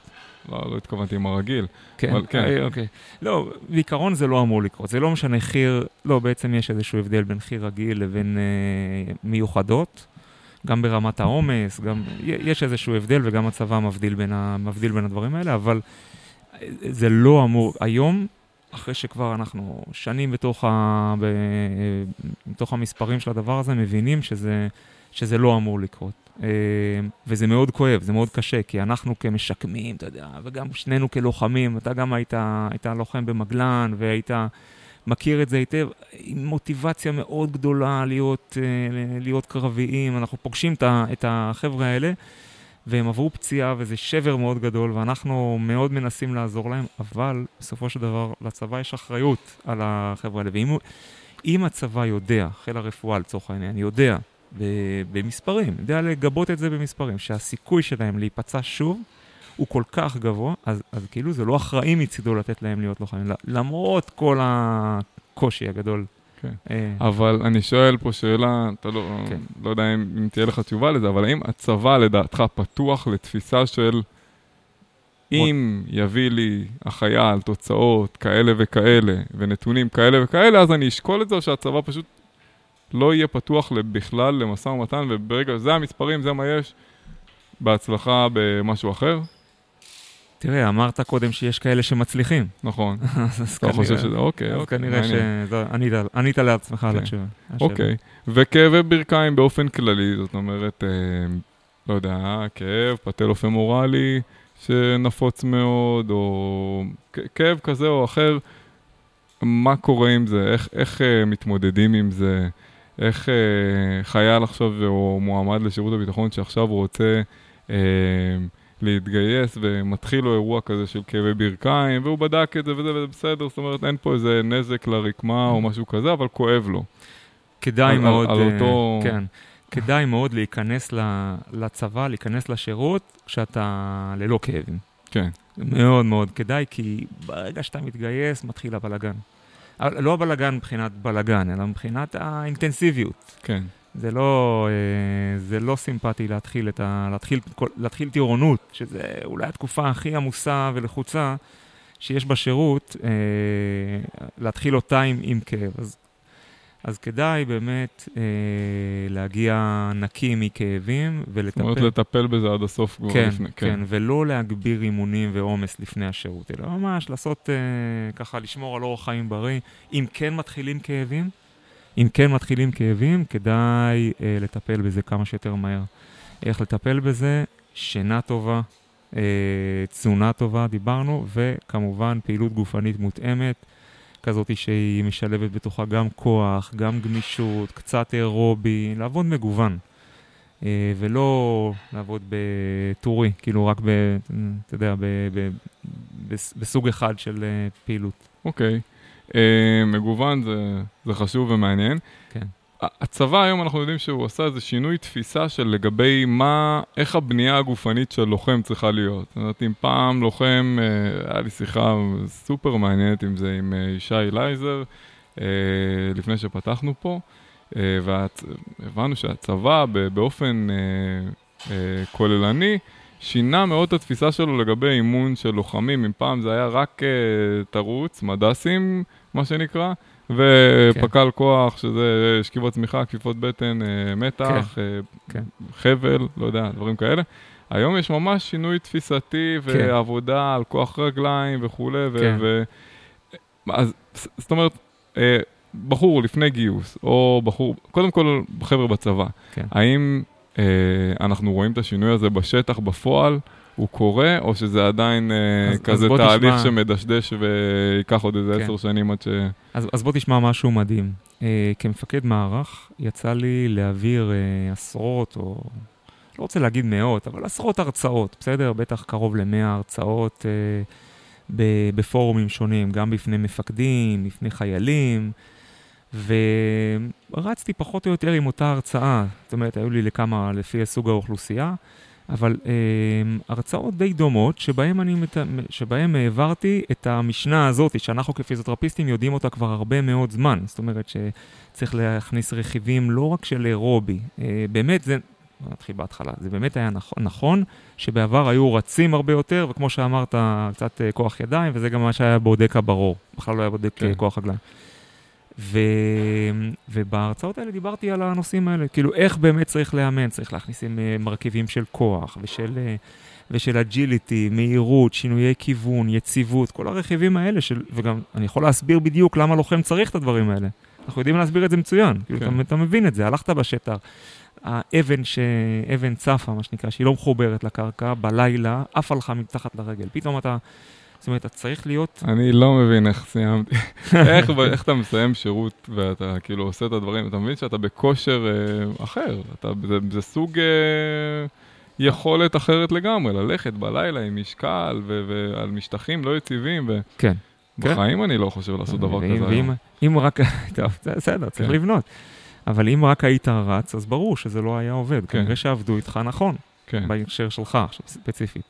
לא, לא התכוונתי עם הרגיל. כן, אבל כן. אוקיי. אוקיי. לא, בעיקרון זה לא אמור לקרות. זה לא משנה חיר, לא, בעצם יש איזשהו הבדל בין חיר רגיל לבין אה, מיוחדות. גם ברמת העומס, גם, יש איזשהו הבדל וגם הצבא מבדיל בין, ה, מבדיל בין הדברים האלה, אבל אה, זה לא אמור, היום, אחרי שכבר אנחנו שנים בתוך, ה, ב, אה, בתוך המספרים של הדבר הזה, מבינים שזה, שזה לא אמור לקרות. אה, וזה מאוד כואב, זה מאוד קשה, כי אנחנו כמשקמים, אתה יודע, וגם שנינו כלוחמים, אתה גם היית, היית לוחם במגלן, והיית מכיר את זה היטב, עם מוטיבציה מאוד גדולה להיות, אה, להיות קרביים. אנחנו פוגשים את החבר'ה האלה, והם עברו פציעה, וזה שבר מאוד גדול, ואנחנו מאוד מנסים לעזור להם, אבל בסופו של דבר, לצבא יש אחריות על החבר'ה האלה. ואם הצבא יודע, חיל הרפואה לצורך העניין, יודע במספרים, יודע לגבות את זה במספרים, שהסיכוי שלהם להיפצע שוב הוא כל כך גבוה, אז, אז כאילו זה לא אחראי מצידו לתת להם להיות לוחמים, למרות כל הקושי הגדול. כן. אה. אבל אני שואל פה שאלה, אתה לא, כן. לא יודע אם, אם תהיה לך תשובה לזה, אבל האם הצבא לדעתך פתוח לתפיסה של אם יביא לי החייל תוצאות כאלה וכאלה ונתונים כאלה וכאלה, אז אני אשקול את זה, או שהצבא פשוט לא יהיה פתוח בכלל למשא ומתן, וברגע שזה המספרים, זה מה יש, בהצלחה במשהו אחר? תראה, אמרת קודם שיש כאלה שמצליחים. נכון. אתה חושב שזה, אוקיי, אוקיי. כנראה שענית לעצמך על כן. התשובה. אוקיי. וכאבי ברכיים באופן כללי, זאת אומרת, אה, לא יודע, כאב, פטלופמורלי שנפוץ מאוד, או כאב כזה או אחר, מה קורה עם זה? איך אה, מתמודדים עם זה? איך אה, חייל עכשיו, או מועמד לשירות הביטחון שעכשיו רוצה אה, להתגייס, ומתחיל לו אירוע כזה של כאבי ברכיים, והוא בדק את זה וזה, וזה בסדר, זאת אומרת, אין פה איזה נזק לרקמה או משהו כזה, אבל כואב לו. כדאי על, מאוד, על, על אותו... כן. כדאי מאוד להיכנס לצבא, להיכנס לשירות, כשאתה ללא כאבים. כן. מאוד מאוד כדאי, כי ברגע שאתה מתגייס, מתחיל הבלגן. לא הבלגן מבחינת בלגן, אלא מבחינת האינטנסיביות. כן. זה לא, אה, זה לא סימפטי להתחיל, את ה, להתחיל, להתחיל טירונות, שזה אולי התקופה הכי עמוסה ולחוצה שיש בשירות, אה, להתחיל אותה עם, עם כאב. אז אז כדאי באמת אה, להגיע נקי מכאבים ולטפל. זאת אומרת, לטפל בזה עד הסוף כבר כן, לפני. כן, כן, ולא להגביר אימונים ועומס לפני השירות, אלא ממש לעשות אה, ככה, לשמור על אורח חיים בריא. אם כן מתחילים כאבים, אם כן מתחילים כאבים, כדאי אה, לטפל בזה כמה שיותר מהר. איך לטפל בזה? שינה טובה, אה, תזונה טובה, דיברנו, וכמובן פעילות גופנית מותאמת. כזאת שהיא משלבת בתוכה גם כוח, גם גמישות, קצת אירובי, לעבוד מגוון. אה, ולא לעבוד בטורי, כאילו רק ב... אתה יודע, ב, ב, ב, בסוג אחד של אה, פעילות. אוקיי. אה, מגוון זה, זה חשוב ומעניין. כן. הצבא היום אנחנו יודעים שהוא עשה איזה שינוי תפיסה של לגבי מה, איך הבנייה הגופנית של לוחם צריכה להיות. זאת אומרת, אם פעם לוחם, אה, היה לי שיחה סופר מעניינת עם זה, עם אה, ישי לייזר, אה, לפני שפתחנו פה, והבנו שהצבא באופן כוללני, שינה מאוד את התפיסה שלו לגבי אימון של לוחמים. אם פעם זה היה רק תרוץ, מדסים, מה שנקרא, ופק"ל כן. כוח, שזה שכיבות צמיחה, כפיפות בטן, אה, מתח, כן. אה, כן. חבל, לא יודע, דברים כאלה. היום יש ממש שינוי תפיסתי כן. ועבודה על כוח רגליים וכולי. כן. ו- אז זאת אומרת, אה, בחור לפני גיוס, או בחור, קודם כל חבר'ה בצבא, כן. האם אה, אנחנו רואים את השינוי הזה בשטח, בפועל? הוא קורה, או שזה עדיין אה, אז, כזה אז תהליך תשמע... שמדשדש וייקח עוד איזה כן. עשר שנים עד ש... אז, אז בוא תשמע משהו מדהים. Uh, כמפקד מערך, יצא לי להעביר uh, עשרות, או לא רוצה להגיד מאות, אבל עשרות הרצאות, בסדר? בטח קרוב למאה הרצאות uh, בפורומים שונים, גם בפני מפקדים, בפני חיילים. ורצתי פחות או יותר עם אותה הרצאה. זאת אומרת, היו לי לכמה, לפי סוג האוכלוסייה. אבל אה, הרצאות די דומות, שבהן, אני, שבהן העברתי את המשנה הזאת, שאנחנו כפיזיותרפיסטים יודעים אותה כבר הרבה מאוד זמן. זאת אומרת שצריך להכניס רכיבים לא רק של אירובי, אה, באמת זה... נתחיל בהתחלה. זה באמת היה נכון, נכון שבעבר היו רצים הרבה יותר, וכמו שאמרת, קצת אה, כוח ידיים, וזה גם מה שהיה בודק הברור. בכלל לא היה בודק כן. כוח רגליים. ו... ובהרצאות האלה דיברתי על הנושאים האלה, כאילו איך באמת צריך לאמן, צריך להכניס עם אה, מרכיבים של כוח ושל, אה, ושל agility, מהירות, שינויי כיוון, יציבות, כל הרכיבים האלה, של... וגם אני יכול להסביר בדיוק למה לוחם צריך את הדברים האלה. אנחנו יודעים להסביר את זה מצוין, כאילו, כן. אתה, אתה מבין את זה, הלכת בשטח. האבן, ש... אבן צפה, מה שנקרא, שהיא לא מחוברת לקרקע, בלילה, עפה לך מתחת לרגל. פתאום אתה זאת אומרת, אתה צריך להיות... אני לא מבין איך סיימתי. איך, איך אתה מסיים שירות ואתה כאילו עושה את הדברים, אתה מבין שאתה בכושר אה, אחר, אתה, זה, זה סוג אה, יכולת אחרת לגמרי, ללכת בלילה עם משקל ו, ועל משטחים לא יציבים. ו... כן. בחיים כן. אני לא חושב לעשות דבר כזה. ואם, אם רק, טוב, בסדר, צריך כן. לבנות. אבל אם רק היית רץ, אז ברור שזה לא היה עובד. כן. כנראה שעבדו איתך נכון, כן. בהקשר שלך עכשיו, ספציפית.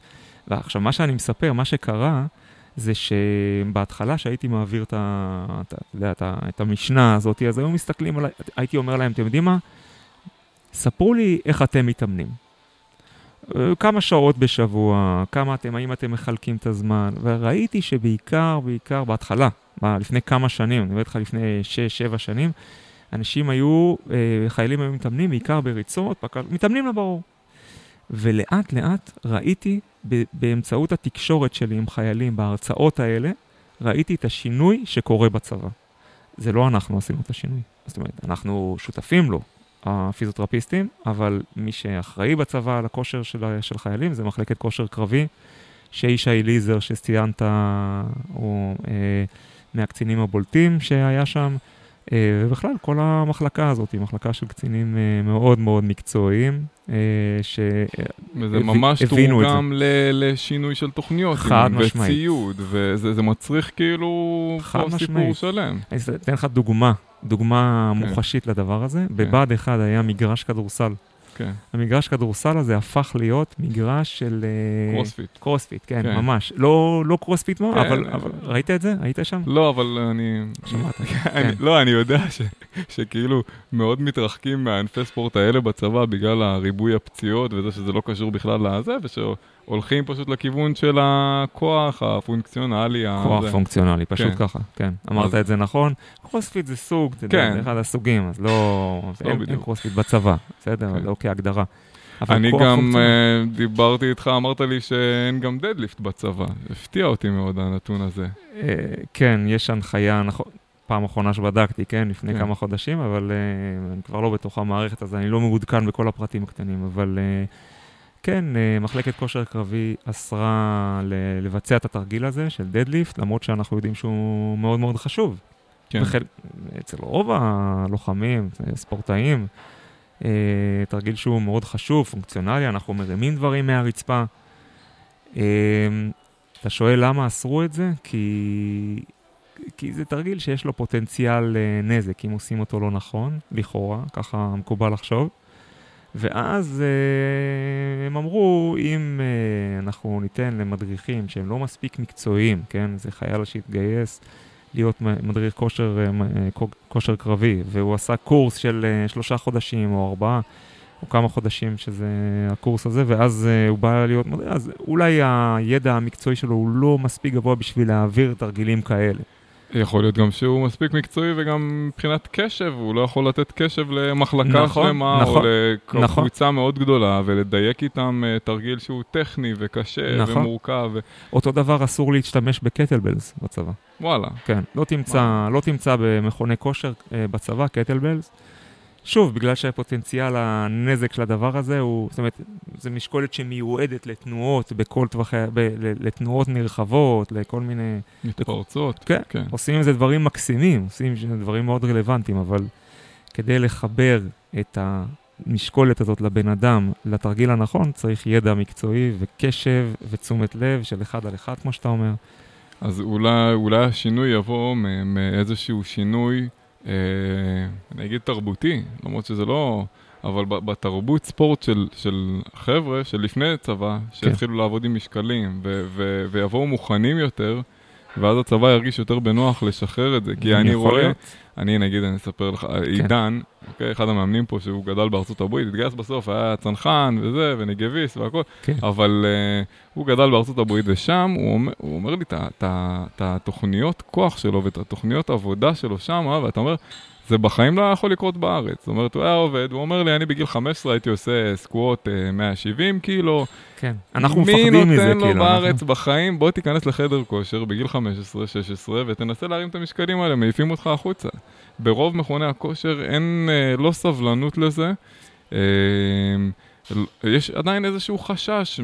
ועכשיו, מה שאני מספר, מה שקרה, זה שבהתחלה שהייתי מעביר את, ה, את, את, את המשנה הזאת, אז היו מסתכלים עליי, הייתי אומר להם, אתם יודעים מה? ספרו לי איך אתם מתאמנים. כמה שעות בשבוע, כמה אתם, האם אתם מחלקים את הזמן, וראיתי שבעיקר, בעיקר בהתחלה, לפני כמה שנים, אני אומר לך לפני 6-7 שנים, אנשים היו, אה, חיילים היו מתאמנים בעיקר בריצות, מתאמנים לברור. ולאט לאט ראיתי באמצעות התקשורת שלי עם חיילים בהרצאות האלה, ראיתי את השינוי שקורה בצבא. זה לא אנחנו עשינו את השינוי. זאת אומרת, אנחנו שותפים לו, הפיזיותרפיסטים, אבל מי שאחראי בצבא על הכושר של, של חיילים זה מחלקת כושר קרבי, שישי ליזר שציינת, הוא אה, מהקצינים הבולטים שהיה שם. אה, ובכלל, כל המחלקה הזאת היא מחלקה של קצינים אה, מאוד מאוד מקצועיים, אה, שהבינו וזה ממש תורגם לשינוי של תוכניות, חד משמעית. וציוד, וזה מצריך כאילו פה סיפור שלם. אני אתן לך דוגמה, דוגמה כן. מוחשית לדבר הזה. כן. בבה"ד 1 היה מגרש כדורסל. כן. המגרש כדורסל הזה הפך להיות מגרש של... אה, קרוספיט. קרוספיט, כן, כן. ממש. לא, לא קרוספיט, כן. אבל, אבל ראית את זה? היית שם? לא, אבל אני... שמעת. כן. לא, אני יודע ש, שכאילו מאוד מתרחקים מהענפי ספורט האלה בצבא בגלל הריבוי הפציעות וזה שזה לא קשור בכלל לזה, וש... הולכים פשוט לכיוון של הכוח הפונקציונלי. כוח הזה. פונקציונלי, פשוט כן. ככה, כן. אמרת אז- את זה נכון. קרוספיט זה סוג, אתה יודע, כן. זה אחד הסוגים, אז לא... לא אין- אין. קרוספיט בצבא, בסדר? כן. לא כהגדרה. אני גם פונקציונלי. אה, דיברתי איתך, אמרת לי שאין גם דדליפט בצבא. הפתיע אותי מאוד הנתון הזה. אה, כן, יש הנחיה, נכון, פעם אחרונה שבדקתי, כן, לפני כן. כמה חודשים, אבל אה, אני כבר לא בתוך המערכת, אז אני לא מעודכן בכל הפרטים הקטנים, אבל אה, כן, אה, מחלקת כושר קרבי אסרה לבצע את התרגיל הזה של דדליפט, למרות שאנחנו יודעים שהוא מאוד מאוד חשוב. כן. וחל... אצל רוב הלוחמים, ספורטאים, אה, תרגיל שהוא מאוד חשוב, פונקציונלי, אנחנו מרימים דברים מהרצפה. אה, אתה שואל למה אסרו את זה? כי, כי זה תרגיל שיש לו פוטנציאל אה, נזק, אם עושים אותו לא נכון, לכאורה, ככה מקובל לחשוב. ואז אה, הם אמרו, אם אה, אנחנו ניתן למדריכים שהם לא מספיק מקצועיים, כן, זה חייל שהתגייס להיות מדריך כושר, אה, אה, כו- כושר קרבי, והוא עשה קורס של אה, שלושה חודשים או ארבעה, או כמה חודשים שזה הקורס הזה, ואז אה, הוא בא להיות מדריך, אז אולי הידע המקצועי שלו הוא לא מספיק גבוה בשביל להעביר תרגילים כאלה. יכול להיות גם שהוא מספיק מקצועי וגם מבחינת קשב, הוא לא יכול לתת קשב למחלקה נכון, שלמה נכון, או נכון. לקבוצה מאוד גדולה ולדייק איתם אה, תרגיל שהוא טכני וקשה נכון. ומורכב. ו- אותו דבר אסור להשתמש בקטלבלס בצבא. וואלה, כן, לא תמצא, לא תמצא במכוני כושר אה, בצבא קטלבלס. שוב, בגלל שהפוטנציאל הנזק של הדבר הזה הוא, זאת אומרת, זו משקולת שמיועדת לתנועות בכל טווחי, ב, ל- לתנועות נרחבות, לכל מיני... מתפרצות. כן. כן. עושים עם זה דברים מקסימים, עושים עם זה דברים מאוד רלוונטיים, אבל כדי לחבר את המשקולת הזאת לבן אדם, לתרגיל הנכון, צריך ידע מקצועי וקשב ותשומת לב של אחד על אחד, כמו שאתה אומר. אז אולי, אולי השינוי יבוא מאיזשהו שינוי, אני אגיד תרבותי, למרות שזה לא... אבל בתרבות ספורט של, של חבר'ה שלפני צבא, שיתחילו לעבוד עם משקלים ו- ו- ויבואו מוכנים יותר, ואז הצבא ירגיש יותר בנוח לשחרר את זה. כי אני רואה, להיות. אני נגיד, אני אספר לך, עידן, אוקיי, אחד המאמנים פה שהוא גדל בארצות הברית, התגייס בסוף, היה צנחן וזה, ונגביסט והכל, כן. אבל uh, הוא גדל בארצות הברית, ושם הוא אומר, הוא אומר לי את התוכניות כוח שלו ואת התוכניות עבודה שלו שם, ואתה אומר, זה בחיים לא יכול לקרות בארץ. זאת אומרת, הוא היה עובד, הוא אומר לי, אני בגיל 15 הייתי עושה סקווט uh, 170 קילו, כן. אנחנו מפחדים מזה, מי נותן לו כאילו. בארץ אנחנו- בחיים, בוא תיכנס לחדר כושר בגיל 15-16 ותנסה להרים את המשקלים האלה, מעיפים אותך החוצה. ברוב מכוני הכושר אין, אה, לא סבלנות לזה. אה, יש עדיין איזשהו חשש,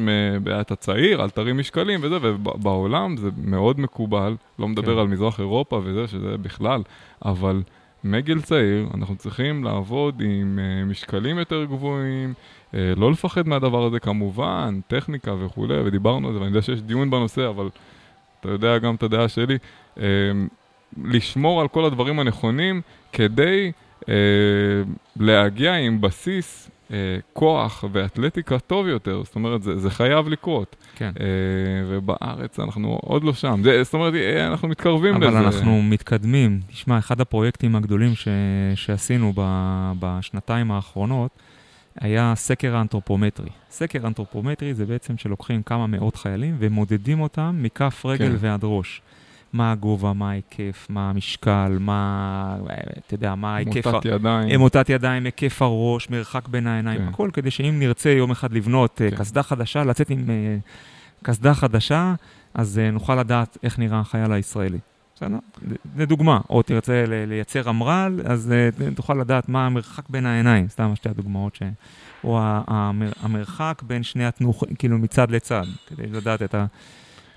אתה צעיר, אל תרים משקלים וזה, ובעולם זה מאוד מקובל, לא מדבר כן. על מזרח אירופה וזה, שזה בכלל, אבל מגיל צעיר אנחנו צריכים לעבוד עם אה, משקלים יותר גבוהים, אה, לא לפחד מהדבר הזה כמובן, טכניקה וכולי, ודיברנו על זה, ואני יודע שיש דיון בנושא, אבל אתה יודע גם את הדעה שלי, אה, לשמור על כל הדברים הנכונים כדי להגיע עם בסיס אה, כוח ואתלטיקה טוב יותר, זאת אומרת, זה, זה חייב לקרות. כן. אה, ובארץ אנחנו עוד לא שם, זה, זאת אומרת, אה, אנחנו מתקרבים אבל לזה. אנחנו מתקדמים. תשמע, אחד הפרויקטים הגדולים ש... שעשינו ב... בשנתיים האחרונות היה סקר האנתרופומטרי. סקר אנתרופומטרי זה בעצם שלוקחים כמה מאות חיילים ומודדים אותם מכף רגל כן. ועד ראש. מה הגובה, מה ההיקף, מה המשקל, מה, אתה יודע, מה ההיקף, מוטת ידיים. אמותת ידיים, היקף הראש, מרחק בין העיניים, כן. הכל כדי שאם נרצה יום אחד לבנות אה, כן. קסדה חדשה, לצאת עם אה, קסדה חדשה, אז אה, נוכל לדעת איך נראה החייל הישראלי. בסדר? לדוגמה, או תרצה לייצר אמר"ל, אז תוכל לדעת מה המרחק בין העיניים, סתם שתי הדוגמאות ש... או המרחק בין שני התנוחים, כאילו מצד לצד, כדי לדעת את ה...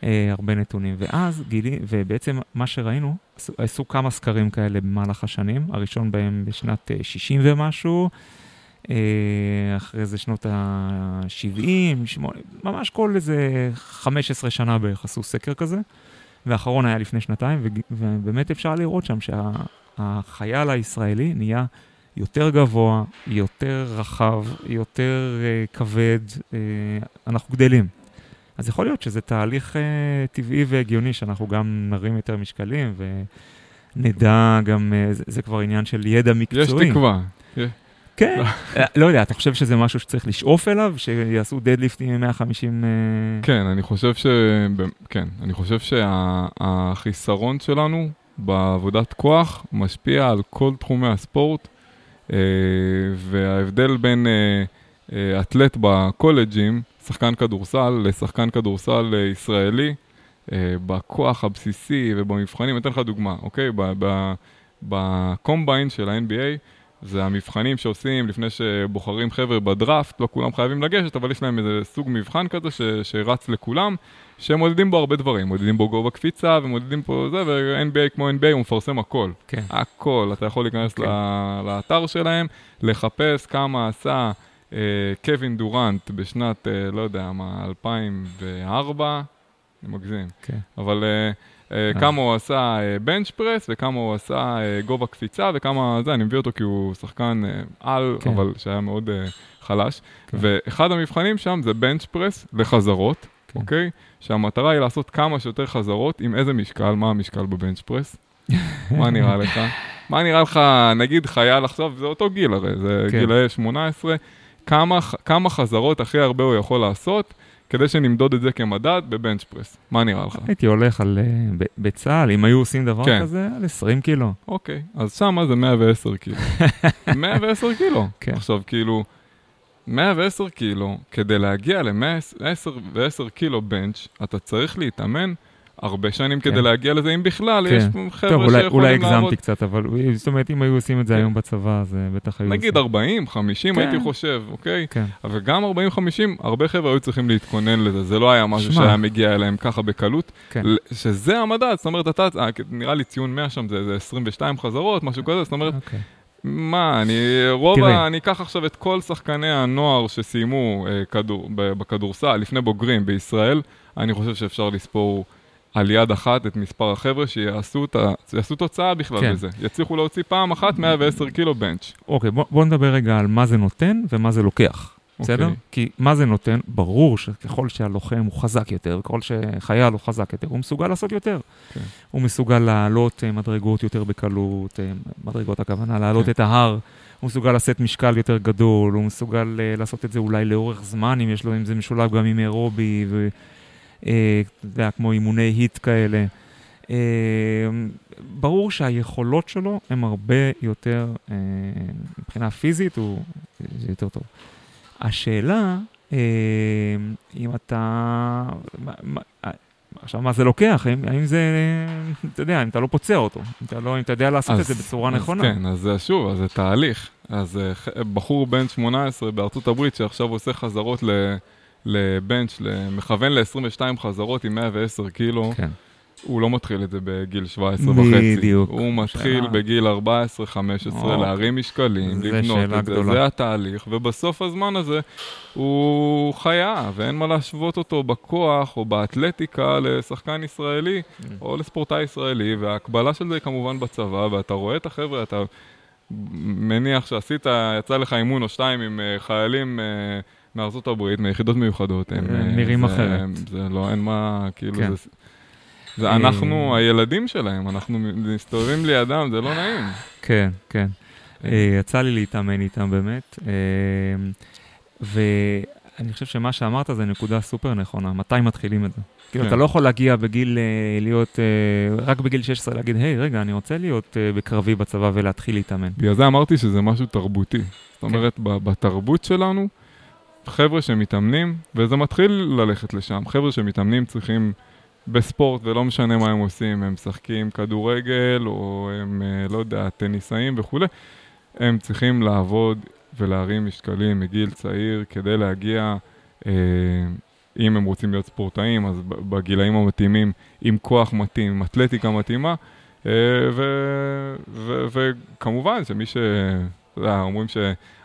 אה, הרבה נתונים. ואז גילי, ובעצם מה שראינו, עשו, עשו כמה סקרים כאלה במהלך השנים, הראשון בהם בשנת אה, 60 ומשהו, אה, אחרי זה שנות ה-70, 80, ממש כל איזה 15 שנה בערך עשו סקר כזה, והאחרון היה לפני שנתיים, ובאמת אפשר לראות שם שהחייל הישראלי נהיה יותר גבוה, יותר רחב, יותר אה, כבד, אה, אנחנו גדלים. אז יכול להיות שזה תהליך אה, טבעי והגיוני שאנחנו גם נרים יותר משקלים ונדע גם, אה, זה, זה כבר עניין של ידע יש מקצועי. תקווה. יש- כן, אה, לא יודע, אתה חושב שזה משהו שצריך לשאוף אליו, שיעשו דדליפטים עם 150... אה, כן, אני חושב ש... כן, אני חושב שהחיסרון שלנו בעבודת כוח משפיע על כל תחומי הספורט, וההבדל בין אתלט בקולג'ים, שחקן כדורסל, לשחקן כדורסל ישראלי, בכוח הבסיסי ובמבחנים, אני אתן לך דוגמה, אוקיי? בקומביין של ה-NBA, זה המבחנים שעושים לפני שבוחרים חבר'ה בדראפט, לא כולם חייבים לגשת, אבל יש להם איזה סוג מבחן כזה ש, שרץ לכולם, שהם מודדים בו הרבה דברים, מודדים בו גובה קפיצה ומודדים פה זה, ו-NBA כמו NBA הוא מפרסם הכל. כן. הכל, אתה יכול להיכנס. אוקיי. לאתר שלהם, לחפש כמה עשה אה, קווין דורנט בשנת, אה, לא יודע מה, 2004, אני מגזים. כן. אבל... אה, אה, אה. כמה הוא עשה בנץ' אה, פרס וכמה הוא עשה גובה קפיצה וכמה זה, אני מביא אותו כי הוא שחקן על, כן. אבל שהיה מאוד חלש. כן. ואחד המבחנים שם זה בנץ' פרס לחזרות. אוקיי? שהמטרה היא לעשות כמה שיותר חזרות עם איזה משקל, מה המשקל בבנץ' פרס? מה נראה לך? מה נראה לך, נגיד חייל עכשיו, זה אותו גיל הרי, זה כן. גילאי 18, כמה, כמה חזרות הכי הרבה הוא יכול לעשות כדי שנמדוד את זה כמדד בבנץ' פרס. מה נראה לך? הייתי הולך על... אה, בצה"ל, אם היו עושים דבר כן. כזה, על 20 קילו. אוקיי, אז שמה זה 110 קילו. 110 קילו. כן. עכשיו, כאילו, 110 קילו, כדי להגיע ל-110 קילו בנץ', אתה צריך להתאמן הרבה שנים כדי כן. להגיע לזה, אם בכלל, כן. יש חבר'ה שיכולים לעבוד. אולי הגזמתי קצת, אבל זאת אומרת, אם היו עושים את זה כן. היום בצבא, אז אה, בטח היו נגיד 40, 50 הייתי חושב, אוקיי? כן. אבל גם 40, 50, הרבה חבר'ה היו צריכים להתכונן לזה, זה לא היה משהו שהיה מגיע אליהם ככה בקלות. שזה המדד, זאת אומרת, אתה, אה, נראה לי ציון 100 שם זה 22 חזרות, משהו כזה, זאת אומרת... אוקיי. מה, אני, רוב ה... אני אקח עכשיו את כל שחקני הנוער שסיימו אה, כדור, בכדורסל, לפני בוגרים בישראל, אני חושב שאפשר לספור על יד אחת את מספר החבר'ה שיעשו תוצאה בכלל כן. בזה. יצליחו להוציא פעם אחת 110 קילו בנץ'. אוקיי, בוא, בוא נדבר רגע על מה זה נותן ומה זה לוקח. בסדר? Okay. אוקיי. כי מה זה נותן? ברור שככל שהלוחם הוא חזק יותר, ככל שחייל הוא חזק יותר, הוא מסוגל לעשות יותר. Okay. כן. הוא מסוגל לעלות uh, מדרגות יותר בקלות, uh, מדרגות הכוונה, לעלות okay. כן. את ההר, הוא מסוגל לשאת משקל יותר גדול, הוא מסוגל uh, לעשות את זה אולי לאורך זמן, אם יש לו, אם זה משולב גם עם אירובי, ו... אה, אתה יודע, כמו אימוני היט כאלה. אה, ברור שהיכולות שלו הן הרבה יותר, אה, מבחינה פיזית הוא יותר טוב. השאלה, אם אתה... עכשיו, מה זה לוקח? האם, האם זה, אתה יודע, אם אתה לא פוצע אותו, אם אתה, לא, אם אתה יודע לעשות אז, את זה בצורה אז נכונה. כן, אז שוב, אז זה תהליך. אז בחור בן 18 בארצות הברית שעכשיו עושה חזרות ל... לבנץ', מכוון ל-22 חזרות עם 110 קילו. כן. הוא לא מתחיל את זה בגיל 17 וחצי. בדיוק. הוא מתחיל שאלה. בגיל 14-15 להרים משקלים, לבנות את זה, גדולה. זה התהליך, ובסוף הזמן הזה הוא חיה, ואין מה להשוות אותו בכוח או באתלטיקה לשחקן ישראלי mm. או לספורטאי ישראלי, וההקבלה של זה היא כמובן בצבא, ואתה רואה את החבר'ה, אתה מניח שעשית, יצא לך אימון או שתיים עם uh, חיילים... Uh, מארצות הברית, מיחידות מיוחדות. הם אה, נראים אחרת. זה לא, אין מה, כאילו, כן. זה... זה אנחנו, אה, הילדים שלהם, אנחנו מסתובבים לידם, זה לא נעים. כן, כן. אה, יצא לי להתאמן איתם באמת, ואני חושב שמה שאמרת זה נקודה סופר נכונה, מתי מתחילים את זה? כאילו, אתה כן. לא יכול להגיע בגיל, להיות, רק בגיל 16 להגיד, היי, רגע, אני רוצה להיות בקרבי בצבא ולהתחיל להתאמן. בגלל זה אמרתי שזה משהו תרבותי. זאת כן. אומרת, בתרבות שלנו, חבר'ה שמתאמנים, וזה מתחיל ללכת לשם, חבר'ה שמתאמנים צריכים בספורט, ולא משנה מה הם עושים, הם משחקים כדורגל, או הם, אה, לא יודע, טניסאים וכולי, הם צריכים לעבוד ולהרים משקלים מגיל צעיר כדי להגיע, אה, אם הם רוצים להיות ספורטאים, אז בגילאים המתאימים, עם כוח מתאים, עם אתלטיקה מתאימה, אה, וכמובן שמי ש... אתה יודע, אומרים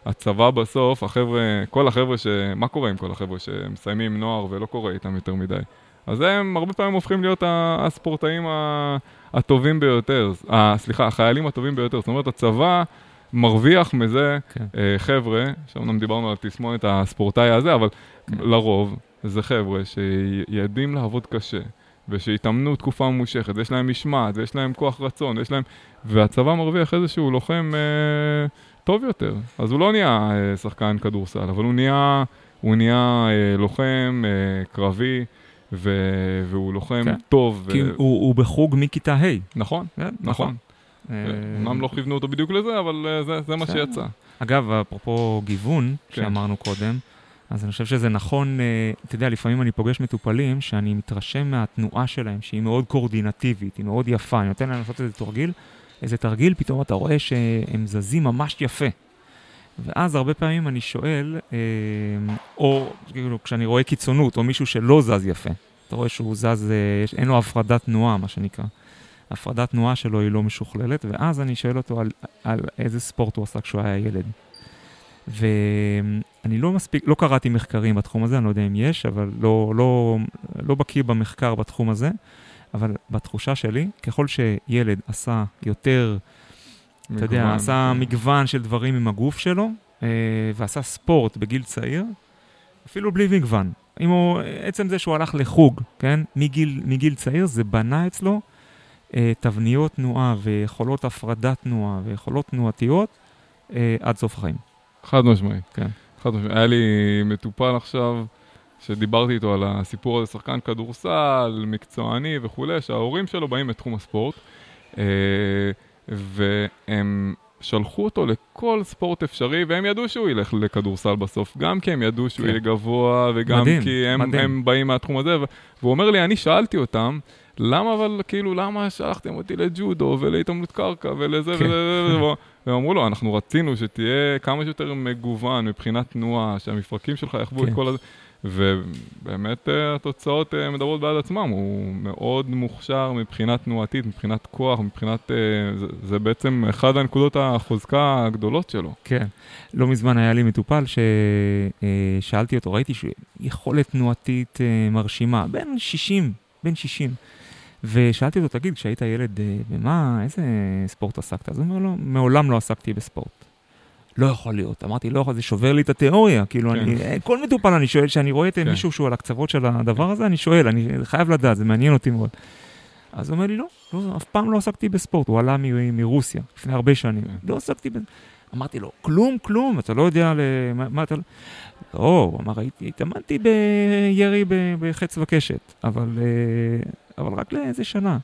שהצבא בסוף, החבר'ה, כל החבר'ה ש... מה קורה עם כל החבר'ה שמסיימים נוער ולא קורה איתם יותר מדי? אז הם הרבה פעמים הופכים להיות הספורטאים הטובים ביותר, סליחה, החיילים הטובים ביותר. זאת אומרת, הצבא מרוויח מזה כן. אה, חבר'ה, שאומנם דיברנו על תסמונת הספורטאי הזה, אבל כן. לרוב זה חבר'ה שיודעים לעבוד קשה. ושהתאמנו תקופה ממושכת, ויש להם משמעת, ויש להם כוח רצון, ויש להם... והצבא מרוויח איזשהו לוחם אה, טוב יותר. אז הוא לא נהיה אה, שחקן כדורסל, אבל הוא נהיה, הוא נהיה אה, לוחם אה, קרבי, ו, והוא לוחם כן. טוב. כי ו... הוא, הוא בחוג מכיתה ה'. נכון, כן, נכון. אה, אמנם לא כיוונו אותו בדיוק לזה, אבל זה, זה מה. שיצא. אגב, אפרופו גיוון, כן. שאמרנו קודם, אז אני חושב שזה נכון, אתה יודע, לפעמים אני פוגש מטופלים שאני מתרשם מהתנועה שלהם, שהיא מאוד קואורדינטיבית, היא מאוד יפה, אני נותן להם לעשות איזה תרגיל, איזה תרגיל, פתאום אתה רואה שהם זזים ממש יפה. ואז הרבה פעמים אני שואל, אה, או כאילו, כשאני רואה קיצונות, או מישהו שלא זז יפה, אתה רואה שהוא זז, אה, אין לו הפרדת תנועה, מה שנקרא. הפרדת תנועה שלו היא לא משוכללת, ואז אני שואל אותו על, על איזה ספורט הוא עשה כשהוא היה ילד. ואני לא מספיק, לא קראתי מחקרים בתחום הזה, אני לא יודע אם יש, אבל לא, לא, לא בקיא במחקר בתחום הזה, אבל בתחושה שלי, ככל שילד עשה יותר, אתה יודע, מגוון. עשה מגוון של דברים עם הגוף שלו, אה, ועשה ספורט בגיל צעיר, אפילו בלי מגוון. אם הוא, עצם זה שהוא הלך לחוג, כן, מגיל, מגיל צעיר, זה בנה אצלו אה, תבניות תנועה ויכולות הפרדת תנועה ויכולות תנועתיות אה, עד סוף החיים. חד משמעי. כן. חד משמעי. היה לי מטופל עכשיו, שדיברתי איתו על הסיפור הזה, שחקן כדורסל, מקצועני וכולי, שההורים שלו באים מתחום הספורט, אה, והם שלחו אותו לכל ספורט אפשרי, והם ידעו שהוא ילך לכדורסל בסוף, גם כי הם ידעו שהוא כן. יהיה גבוה, וגם מדהים, כי הם, מדהים. הם באים מהתחום הזה, והוא אומר לי, אני שאלתי אותם, למה אבל, כאילו, למה שלחתם אותי לג'ודו ולהתעמלות קרקע ולזה כן. ולזה, והם אמרו לו, אנחנו רצינו שתהיה כמה שיותר מגוון מבחינת תנועה, שהמפרקים שלך יחוו את כן. כל הזה, ובאמת אה, התוצאות אה, מדברות בעד עצמם, הוא מאוד מוכשר מבחינה תנועתית, מבחינת כוח, מבחינת, אה, זה, זה בעצם אחד הנקודות החוזקה הגדולות שלו. כן. לא מזמן היה לי מטופל ששאלתי אותו, ראיתי שהוא יכולת תנועתית מרשימה, בן 60, בן 60. ושאלתי אותו, תגיד, כשהיית ילד, במה, איזה ספורט עסקת? אז הוא אומר לו, מעולם לא עסקתי בספורט. לא יכול להיות. אמרתי, לא יכול, זה שובר לי את התיאוריה. כאילו, כן. אני, כל מטופל אני שואל, כשאני רואה את כן. מישהו שהוא על הקצוות של הדבר הזה, אני שואל, אני חייב לדעת, זה מעניין אותי מאוד. אז הוא אומר לי, לא, לא, אף פעם לא עסקתי בספורט, הוא עלה מ- מרוסיה, לפני הרבה שנים. כן. לא עסקתי בזה. אמרתי לו, כלום, כלום, אתה לא יודע למה, מה אתה... לא, הוא אמר, הייתי, התאמנתי בירי בחץ וקשת, אבל, אה, אבל רק לאיזה שנה.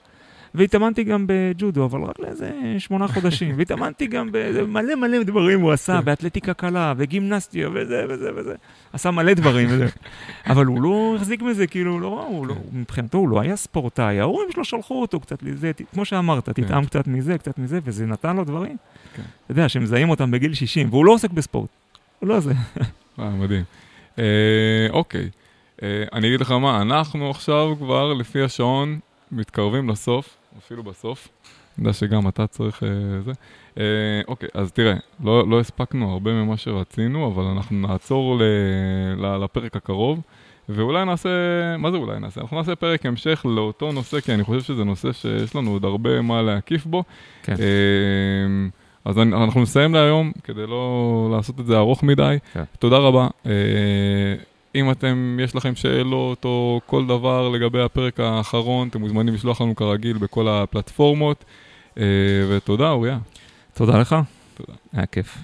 והתאמנתי גם בג'ודו, אבל רק לאיזה שמונה חודשים. והתאמנתי גם במלא מלא דברים הוא עשה, באתלטיקה קלה, וגימנסטיה, וזה וזה וזה. עשה מלא דברים וזה. אבל הוא לא החזיק מזה, כאילו, לא, הוא לא, מבחינתו הוא לא היה ספורטאי, ההורים שלו שלחו אותו קצת לזה, כמו שאמרת, תטעם קצת מזה, קצת מזה, וזה נתן לו דברים. כן. אתה יודע, שמזהים אותם בגיל 60, והוא לא עוסק בספורט. הוא לא זה. אה, מדהים. אה, אוקיי, אה, אני אגיד לך מה, אנחנו עכשיו כבר לפי השעון מתקרבים לסוף, אפילו בסוף. אני יודע שגם אתה צריך אה, זה. אה, אוקיי, אז תראה, לא, לא הספקנו הרבה ממה שרצינו, אבל אנחנו נעצור ל, ל, לפרק הקרוב, ואולי נעשה, מה זה אולי נעשה? אנחנו נעשה פרק המשך לאותו נושא, כי אני חושב שזה נושא שיש לנו עוד הרבה מה להקיף בו. כן. אה, אז אני- אנחנו נסיים להיום, כדי לא לעשות את זה ארוך מדי. כן. תודה רבה. אה, אם אתם, יש לכם שאלות או כל דבר לגבי הפרק האחרון, אתם מוזמנים לשלוח לנו כרגיל בכל הפלטפורמות. אה, ותודה, אוריה. תודה לך. תודה. היה כיף.